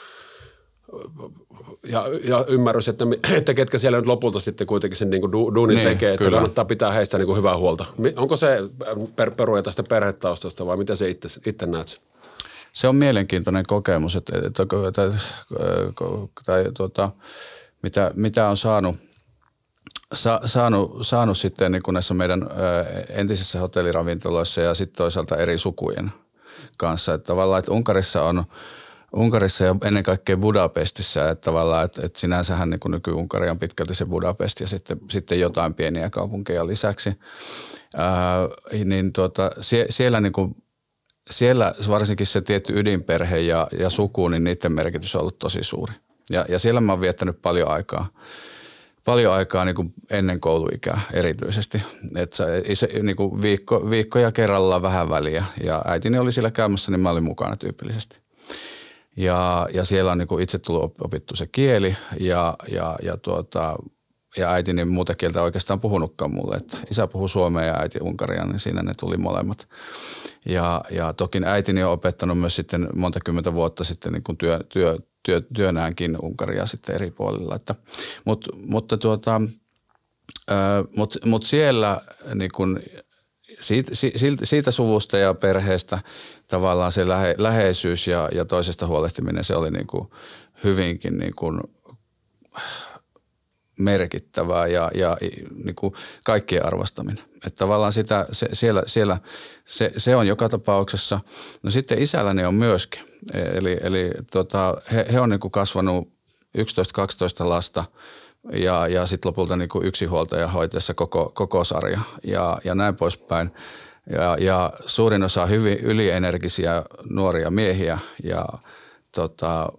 ja, ja ymmärrys, että, että ketkä siellä nyt lopulta sitten kuitenkin sen niin kuin duunin niin, tekee, että kyllä. kannattaa pitää heistä niin kuin hyvää huolta. Onko se per, peruja tästä perhetaustasta vai miten se itse, itse näet? Se on mielenkiintoinen kokemus, että, että, että, tai, tuota, mitä, mitä on saanut – sa, saanut, saanut sitten niin kuin näissä meidän entisissä hotelliravintoloissa ja sitten toisaalta eri sukujen kanssa. Että tavallaan, että Unkarissa on Unkarissa ja ennen kaikkea Budapestissa, että tavallaan, että, että sinänsähän niin nyky-Unkari on pitkälti se Budapest ja sitten, sitten jotain pieniä kaupunkeja lisäksi, ää, niin tuota, sie, siellä niin kuin, siellä varsinkin se tietty ydinperhe ja, ja suku, niin niiden merkitys on ollut tosi suuri. Ja, ja siellä mä oon viettänyt paljon aikaa paljon aikaa niin kuin ennen kouluikää erityisesti. Että se, niin kuin viikko, viikkoja kerrallaan vähän väliä ja äitini oli siellä käymässä, niin mä olin mukana tyypillisesti. Ja, ja siellä on niin itse tullut opittu se kieli ja, ja, ja, tuota, ja äiti niin muuta kieltä oikeastaan puhunutkaan mulle. Että isä puhuu suomea ja äiti unkaria, niin siinä ne tuli molemmat. Ja, ja toki äitini on opettanut myös sitten monta kymmentä vuotta sitten niin kuin työ, työ, työ, työnäänkin Unkaria sitten eri puolilla. Että, mut, mutta tuota, mutta mut siellä niin kun siitä, siitä, siitä suvusta ja perheestä tavallaan se lähe, läheisyys ja, ja toisesta huolehtiminen, se oli niin kuin hyvinkin niin kuin merkittävää ja, ja niin kuin kaikkien arvostaminen. Että tavallaan sitä, se, siellä, siellä se, se, on joka tapauksessa. No sitten isälläni on myöskin. Eli, eli tota, he, he on niin kuin kasvanut 11-12 lasta ja, ja sitten lopulta niin kuin yksinhuoltaja hoitaessa koko, koko sarja ja, ja näin poispäin. Ja, ja suurin osa hyvin ylienergisiä nuoria miehiä ja, tota,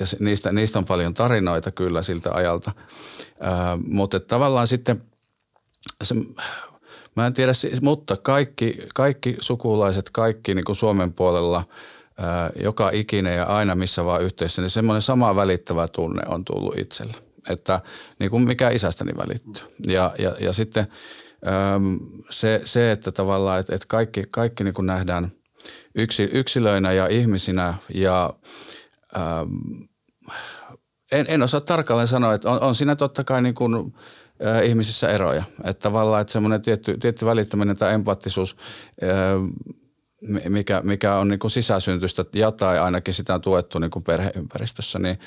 ja niistä, niistä on paljon tarinoita kyllä siltä ajalta. Ää, mutta tavallaan sitten, se, mä en tiedä, mutta kaikki, kaikki sukulaiset, kaikki niin kuin Suomen puolella, joka ikinen ja aina missä vaan yhteisössä, niin semmoinen sama välittävä tunne on tullut itsellä. Että niin kuin mikä isästäni välittyy. Ja, ja, ja sitten – se, se, että tavallaan, että, että kaikki, kaikki niin kuin nähdään yksi, yksilöinä ja ihmisinä ja ähm, en, en osaa tarkalleen sanoa, että on, on siinä totta kai niin kuin, äh, ihmisissä eroja. Että tavallaan, että semmoinen tietty, tietty välittäminen tai empaattisuus, äh, mikä, mikä on niin kuin sisäsyntystä ja tai ainakin sitä on tuettu niin kuin perheympäristössä, niin,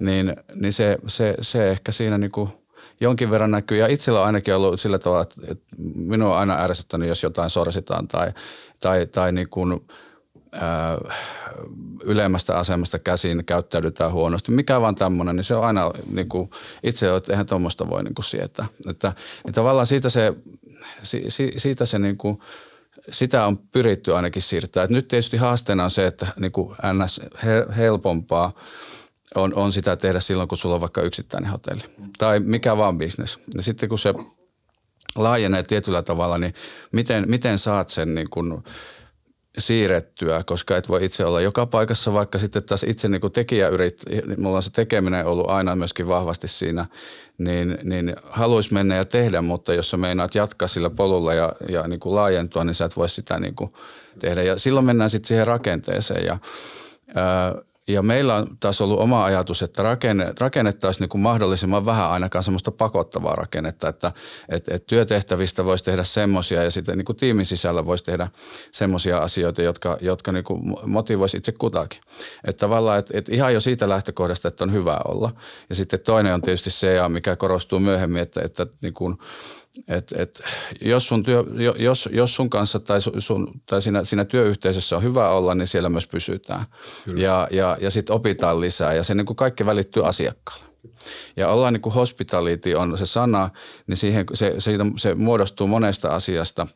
niin, niin se, se, se ehkä siinä niin jonkin verran näkyy. Ja itsellä on ainakin ollut sillä tavalla, että minua on aina ärsyttänyt, jos jotain sorsitaan tai, tai, tai niin kuin, ää, ylemmästä asemasta käsin käyttäydytään huonosti. Mikä vaan tämmöinen, niin se on aina niin kuin, itse, että eihän tuommoista voi niin kuin sietää. Että, että tavallaan siitä se, si, siitä se niin kuin, sitä on pyritty ainakin siirtää. Et nyt tietysti haasteena on se, että niin kuin ns. helpompaa – on, on sitä tehdä silloin, kun sulla on vaikka yksittäinen hotelli tai mikä vaan bisnes. Ja sitten kun se laajenee tietyllä tavalla, niin miten, miten saat sen niin kuin siirrettyä, koska et voi itse olla joka paikassa, vaikka sitten taas itse niin tekijäyrit, mulla on se tekeminen ollut aina myöskin vahvasti siinä, niin, niin haluaisi mennä ja tehdä, mutta jos sä meinaat jatkaa sillä polulla ja, ja niin kuin laajentua, niin sä et voi sitä niin kuin tehdä. Ja silloin mennään sitten siihen rakenteeseen ja ja meillä on taas ollut oma ajatus, että rakenne, rakennettaisiin niin kuin mahdollisimman vähän ainakaan semmoista pakottavaa rakennetta, että et, et työtehtävistä voisi tehdä semmoisia ja sitten niin kuin tiimin sisällä voisi tehdä semmoisia asioita, jotka, jotka niin kuin motivoisi itse kutakin. Että tavallaan, että, että ihan jo siitä lähtökohdasta, että on hyvä olla. Ja sitten toinen on tietysti se, mikä korostuu myöhemmin, että, että niin kuin et, et, jos, sun työ, jos, jos sun kanssa tai, sun, tai siinä, siinä työyhteisössä on hyvä olla, niin siellä myös pysytään. Kyllä. Ja, ja, ja sitten opitaan lisää ja se niin kuin kaikki välittyy asiakkaalle. Ja ollaan niin kuin hospitality on se sana, niin siihen, se, se, se muodostuu monesta asiasta,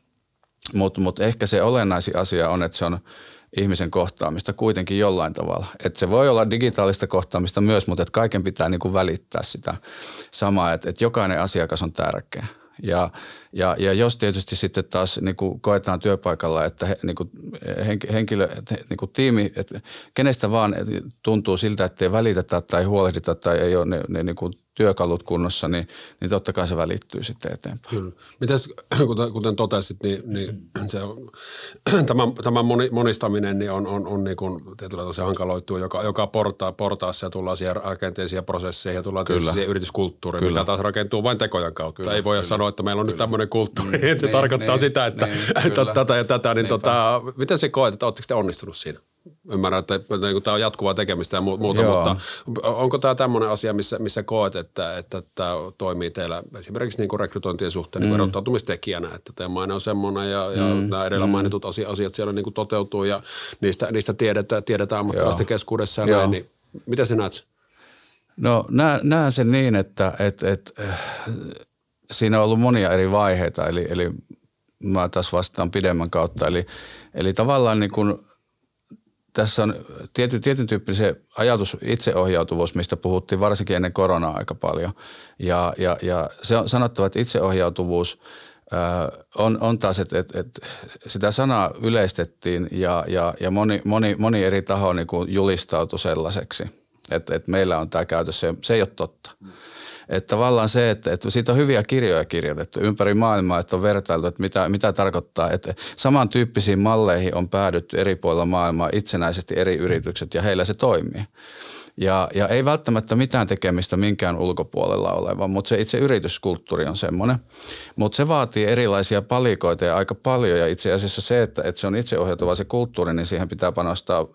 mutta mut ehkä se olennaisin asia on, että se on ihmisen kohtaamista kuitenkin jollain tavalla. Että se voi olla digitaalista kohtaamista myös, mutta että kaiken pitää niin kuin välittää sitä samaa, että, että jokainen asiakas on tärkeä. Ja, ja, ja jos tietysti sitten taas niin kuin koetaan työpaikalla, että he, niin kuin henkilö, niin kuin tiimi, että kenestä vaan tuntuu siltä, että ei välitetä tai huolehdita tai ei ole ne, ne niin kuin työkalut kunnossa, niin, niin totta kai se välittyy sitten eteenpäin. Kyllä. Mites, kuten, kuten totesit, niin, niin se on, tämä, tämä monistaminen niin on, on, on niin kuin, tietyllä se hankaloituu joka, joka porta, portaassa ja tullaan siihen rakenteisiin prosesseihin ja tullaan Kyllä. siihen yrityskulttuuriin, Kyllä. mikä taas rakentuu vain tekojen kautta. Kyllä, Ei voi sanoa, että meillä on Kyllä. nyt tämmöinen kulttuuri, niin, että se niin, tarkoittaa niin, sitä, että niin, tätä ja tätä, niin tota, miten se koet, että oletteko te onnistunut siinä? Ymmärrän, että niin tämä on jatkuvaa tekemistä ja muuta, Joo. mutta onko tämä tämmöinen asia, missä, missä koet, että, että tämä toimii teillä esimerkiksi niin kuin rekrytointien suhteen niin mm. erottautumistekijänä, että teidän maine on semmoinen ja, ja mm. nämä edellä mm. mainitut asiat siellä niin kuin toteutuu ja niistä, niistä tiedetään, tiedetään ammattilaisten keskuudessa ja Joo. näin, niin mitä sinä näet? No näen sen niin, että, että, että äh, siinä on ollut monia eri vaiheita, eli, eli mä taas vastaan pidemmän kautta, eli, eli tavallaan niin kuin – tässä on tiety, tietyn tyyppinen se ajatus itseohjautuvuus, mistä puhuttiin varsinkin ennen koronaa aika paljon. Ja, ja, ja se on sanottava, että itseohjautuvuus on, on taas, että et, et sitä sanaa yleistettiin ja, ja, ja moni, moni, moni eri taho niin kuin julistautui sellaiseksi, että et meillä on tämä käytössä. Se ei ole totta. Mm. Että tavallaan se, että, että siitä on hyviä kirjoja kirjoitettu ympäri maailmaa, että on vertailtu, että mitä, mitä tarkoittaa, että samantyyppisiin malleihin on päädytty eri puolilla maailmaa itsenäisesti eri yritykset ja heillä se toimii. Ja, ja ei välttämättä mitään tekemistä minkään ulkopuolella oleva, mutta se itse yrityskulttuuri on semmoinen. Mutta se vaatii erilaisia palikoita ja aika paljon ja itse asiassa se, että, että se on itseohjautuva se kulttuuri, niin siihen pitää panostaa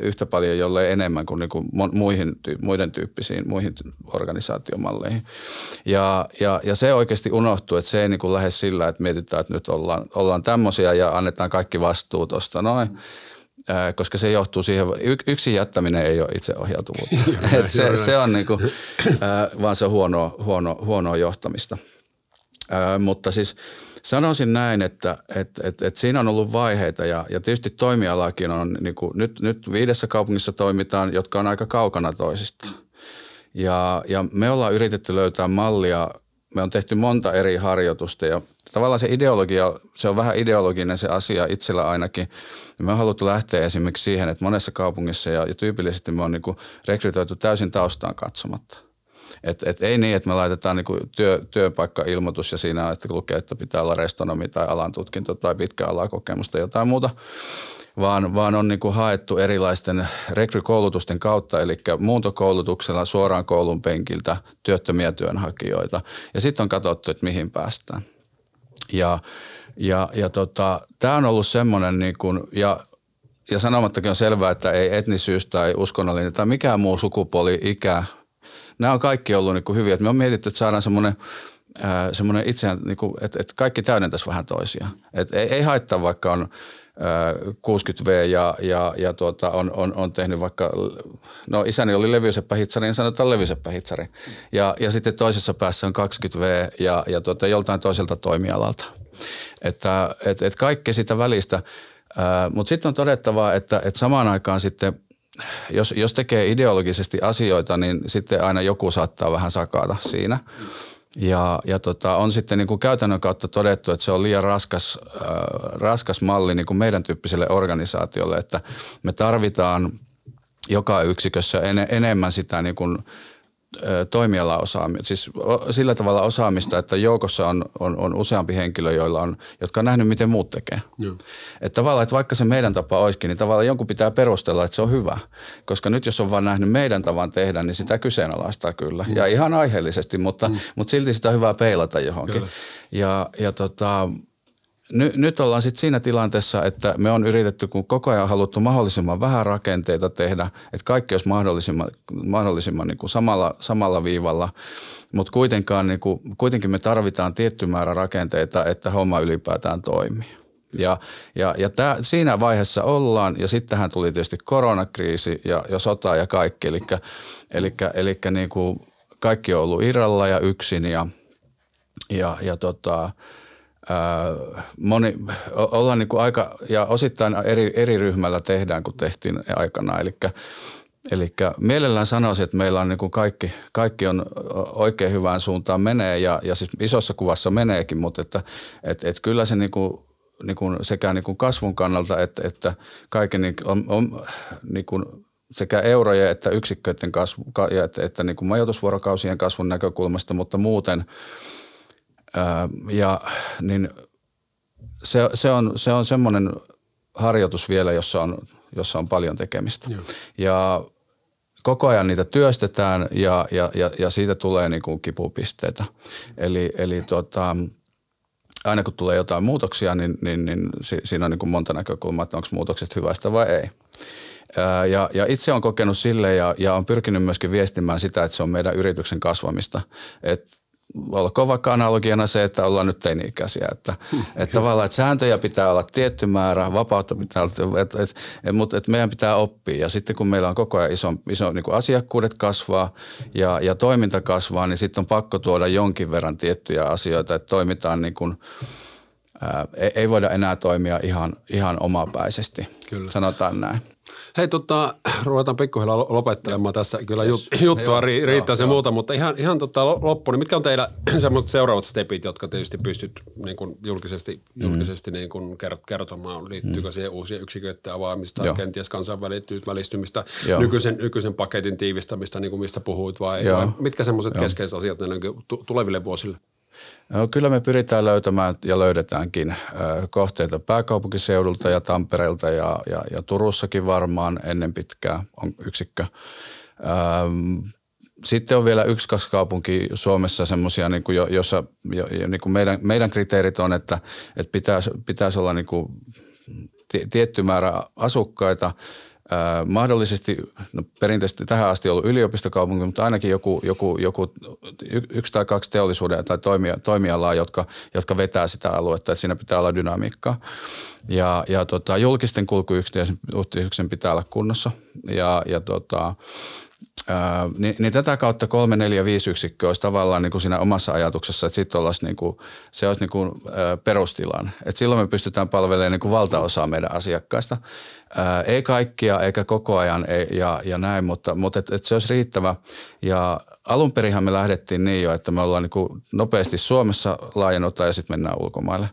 yhtä paljon, jollei enemmän kuin, niin kuin muihin, muiden tyyppisiin muihin organisaatiomalleihin. Ja, ja, ja se oikeasti unohtuu, että se ei niin kuin lähde sillä, että mietitään, että nyt ollaan, ollaan tämmöisiä ja annetaan kaikki vastuu tuosta noin. koska se johtuu siihen, yksin jättäminen ei ole itseohjautuvuutta. Et se, se on niinku, vaan se on huonoa, huono, huonoa johtamista. mutta siis – Sanoisin näin, että, että, että, että siinä on ollut vaiheita ja, ja tietysti toimialakin on, niin kuin, nyt, nyt viidessä kaupungissa toimitaan, jotka on aika kaukana toisistaan. Ja, ja me ollaan yritetty löytää mallia, me on tehty monta eri harjoitusta ja tavallaan se ideologia, se on vähän ideologinen se asia itsellä ainakin. Me on haluttu lähteä esimerkiksi siihen, että monessa kaupungissa ja, ja tyypillisesti me on niin rekrytoitu täysin taustaan katsomatta – et, et ei niin, että me laitetaan niinku työ, työpaikka-ilmoitus ja siinä että lukee, että pitää olla restonomi tai alan tutkinto tai pitkä alakokemusta tai jotain muuta vaan, vaan on niin kuin haettu erilaisten rekrykoulutusten kautta, eli muuntokoulutuksella suoraan koulun penkiltä työttömiä työnhakijoita. Ja sitten on katsottu, että mihin päästään. Ja, ja, ja tota, tämä on ollut semmoinen, niin kuin, ja, ja sanomattakin on selvää, että ei etnisyys tai uskonnollinen tai mikään muu sukupuoli, ikä, nämä on kaikki ollut niin kuin hyviä. me on mietitty, että saadaan semmoinen semmoinen itseään, niin kuin, että, että kaikki täydentäisi vähän toisiaan. Että ei, ei haittaa, vaikka on 60V ja, ja, ja tuota, on, on, on, tehnyt vaikka, no isäni oli levyseppä hitsari, niin sanotaan levyseppä hitsari. Ja, ja sitten toisessa päässä on 20V ja, ja tuota, joltain toiselta toimialalta. Että et, et kaikki sitä välistä. Mutta sitten on todettava, että, että samaan aikaan sitten – jos, jos tekee ideologisesti asioita, niin sitten aina joku saattaa vähän sakata siinä. Ja, ja tota, on sitten niin kuin käytännön kautta todettu, että se on liian raskas, äh, raskas malli niin kuin meidän tyyppiselle organisaatiolle, että me tarvitaan joka yksikössä en, enemmän sitä niin kuin toimialaosaamista, siis sillä tavalla osaamista, että joukossa on, on, on useampi henkilö, joilla on, jotka on nähnyt, miten muut tekee. Joo. Että tavallaan, että vaikka se meidän tapa olisikin, niin tavallaan jonkun pitää perustella, että se on hyvä. Koska nyt jos on vain nähnyt meidän tavan tehdä, niin sitä kyseenalaistaa kyllä. Mm. Ja ihan aiheellisesti, mutta, mm. mutta silti sitä on hyvä peilata johonkin. Kyllä. Ja, ja tota, Ny, nyt ollaan sitten siinä tilanteessa, että me on yritetty, kun koko ajan haluttu mahdollisimman vähän rakenteita tehdä, että kaikki olisi mahdollisimman, mahdollisimman niin kuin samalla, samalla viivalla, mutta kuitenkaan niin kuin, kuitenkin me tarvitaan tietty määrä rakenteita, että homma ylipäätään toimii. Ja, ja, ja tää, siinä vaiheessa ollaan ja sittenhän tuli tietysti koronakriisi ja, ja sota ja kaikki, eli, eli, eli niin kuin kaikki on ollut irralla ja yksin ja, ja, ja tota, moni, ollaan niin kuin aika, ja osittain eri, eri ryhmällä tehdään kuin tehtiin aikana. Eli Eli mielellään sanoisin, että meillä on niin kuin kaikki, kaikki on oikein hyvään suuntaan menee ja, ja siis isossa kuvassa meneekin, mutta että et, et kyllä se niin kuin, niin kuin sekä niin kuin kasvun kannalta että, että kaiken niin on, on niin kuin sekä eurojen että yksikköiden kasvu ja että, että niin kuin majoitusvuorokausien kasvun näkökulmasta, mutta muuten – ja niin se, se, on, se on semmoinen harjoitus vielä, jossa on, jossa on paljon tekemistä. Joo. Ja koko ajan niitä työstetään ja, ja, ja, ja siitä tulee niin kuin kipupisteitä. Eli, eli tota, aina kun tulee jotain muutoksia, niin, niin, niin siinä on niin kuin monta näkökulmaa, että onko muutokset hyvästä vai ei. Ja, ja itse on kokenut sille ja, ja on pyrkinyt myöskin viestimään sitä, että se on meidän yrityksen kasvamista. Että olkoon vaikka analogiana se, että ollaan nyt teini-ikäisiä. Että, että tavallaan, että sääntöjä pitää olla tietty määrä, vapautta pitää olla, että, että, että, mutta että meidän pitää oppia. Ja sitten kun meillä on koko ajan iso, iso niin kuin asiakkuudet kasvaa ja, ja toiminta kasvaa, niin sitten on pakko tuoda jonkin verran tiettyjä asioita, että toimitaan niin kuin – ää, ei, ei voida enää toimia ihan, ihan omapäisesti, Kyllä. sanotaan näin. Hei, tota, ruvetaan pikkuhiljaa lopettelemaan tässä. Kyllä jut, juttua joo, ri, riittää joo, se joo. muuta, mutta ihan, ihan tota loppuun, niin mitkä on teillä seuraavat stepit, jotka tietysti pystyt niin kuin julkisesti, mm. julkisesti niin kuin kertomaan? Liittyykö mm. siihen uusia yksiköiden avaamista, joo. kenties kansainvälistymistä, nykyisen, nykyisen paketin tiivistämistä, niin kuin mistä puhuit, vai, vai mitkä semmoiset keskeiset asiat ne tuleville vuosille? No, kyllä me pyritään löytämään ja löydetäänkin kohteita pääkaupunkiseudulta ja Tampereelta ja, ja, ja Turussakin varmaan ennen pitkää on yksikkö. Sitten on vielä yksi, kaksi kaupunki Suomessa semmoisia, niin kuin jossa jo, niin kuin meidän, meidän kriteerit on, että, että pitäisi, pitäisi olla niin kuin tietty määrä asukkaita – mahdollisesti, no perinteisesti tähän asti ollut yliopistokaupunki, mutta ainakin joku, joku, joku yksi tai kaksi teollisuuden tai toimia, toimialaa, jotka, jotka vetää sitä aluetta, että siinä pitää olla dynamiikkaa. Ja, ja tota, julkisten kulkuyhteyksen pitää olla kunnossa ja, ja tota, niin, niin tätä kautta kolme, neljä, viisi yksikköä olisi tavallaan niin kuin siinä omassa ajatuksessa, että sitten olisi niin kuin, se olisi niin kuin, perustilan. Et silloin me pystytään palvelemaan niin kuin valtaosaa meidän asiakkaista. Ää, ei kaikkia eikä koko ajan ei, ja, ja näin, mutta, mutta et, et se olisi riittävä. Ja alun perinhan me lähdettiin niin jo, että me ollaan niin kuin nopeasti Suomessa laajennutaan ja sitten mennään ulkomaille.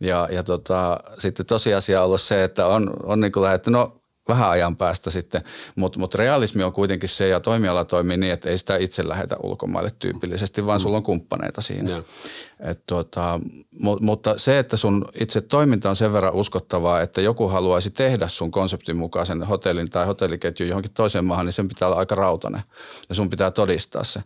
Ja, ja tota, sitten tosiasia on ollut se, että on, on niin kuin lähdetty, no vähän ajan päästä sitten, mutta mut realismi on kuitenkin se ja toimiala toimii niin, että ei sitä itse lähetä ulkomaille tyypillisesti, vaan mm. sulla on kumppaneita siinä. Yeah. Et tuota, mu, mutta se, että sun itse toiminta on sen verran uskottavaa, että joku haluaisi tehdä sun konseptin mukaisen hotellin tai hotelliketjun johonkin toiseen maahan, niin sen pitää olla aika rautainen ja sun pitää todistaa se.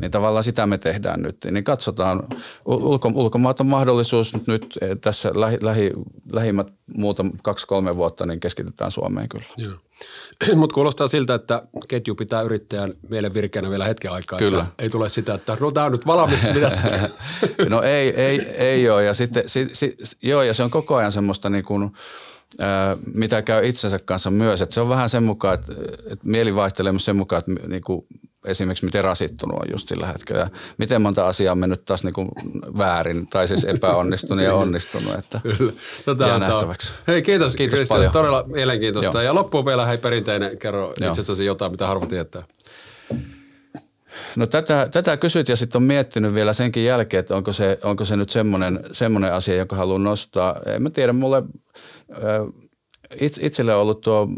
Niin tavallaan sitä me tehdään nyt. Niin katsotaan, ulko, ulkomaat on mahdollisuus nyt eh, tässä lähi, lähi, lähimmät muuta kaksi-kolme vuotta, niin keskitytään Suomeen kyllä. Joo. Mutta kuulostaa siltä, että ketju pitää yrittäjän mielen virkeänä vielä hetken aikaa. Kyllä. Että ei tule sitä, että no tämä on nyt valmis. no ei, ei, ei ole. Ja, sitten, si, si, joo, ja se on koko ajan semmoista niin kuin, mitä käy itsensä kanssa myös. Että se on vähän sen mukaan, että, että mieli vaihtelee myös sen mukaan, että niin kuin, esimerkiksi miten rasittunut on just sillä hetkellä. Miten monta asiaa on mennyt taas niin kuin väärin tai siis epäonnistunut ja onnistunut. Että Kyllä. No, tämä nähtäväksi. Hei kiitos, kiitos Christian. Paljon. Todella mielenkiintoista. Joo. Ja loppuun vielä hei perinteinen, kerro Joo. itse asiassa jotain, mitä harva tietää. No tätä, tätä kysyt ja sitten on miettinyt vielä senkin jälkeen, että onko se, onko se nyt semmoinen, semmoinen asia, jonka haluan nostaa. En mä tiedä, mulle itselle on ollut tuo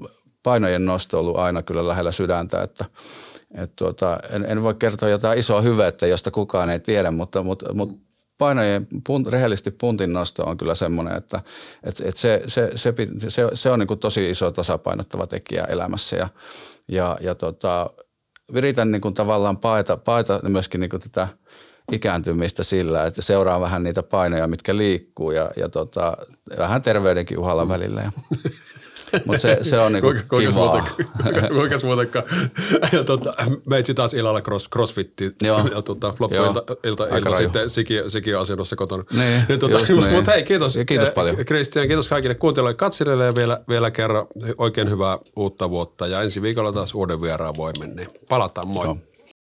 painojen nosto ollut aina kyllä lähellä sydäntä, että – et tuota, en, en voi kertoa jotain isoa hyvettä, josta kukaan ei tiedä, mutta, mutta, mutta painojen, punt, rehellisesti puntin nosto on kyllä semmoinen, että, että, että se, se, se, se, se on niin kuin tosi iso tasapainottava tekijä elämässä ja, ja, ja tota, viritän niin kuin tavallaan paeta, paeta myöskin niin kuin tätä ikääntymistä sillä, että seuraa vähän niitä painoja, mitkä liikkuu ja, ja tota, vähän terveydenkin uhalla välillä. Mutta se, se on niinku kuinka, kuinka kivaa. Kuinka muutenkaan. Ja tota, meitsi taas illalla cross, crossfitti Joo. ja tota, loppuilta ilta, ilta, ilta sitten Siki, on asennossa kotona. Niin, ja tota, niin. Mutta hei, kiitos. Ja kiitos paljon. Kristian, kiitos kaikille kuuntelijoille katselijoille ja vielä, vielä kerran oikein hyvää uutta vuotta. Ja ensi viikolla taas uuden vieraan voimme, niin palataan moi. Joo.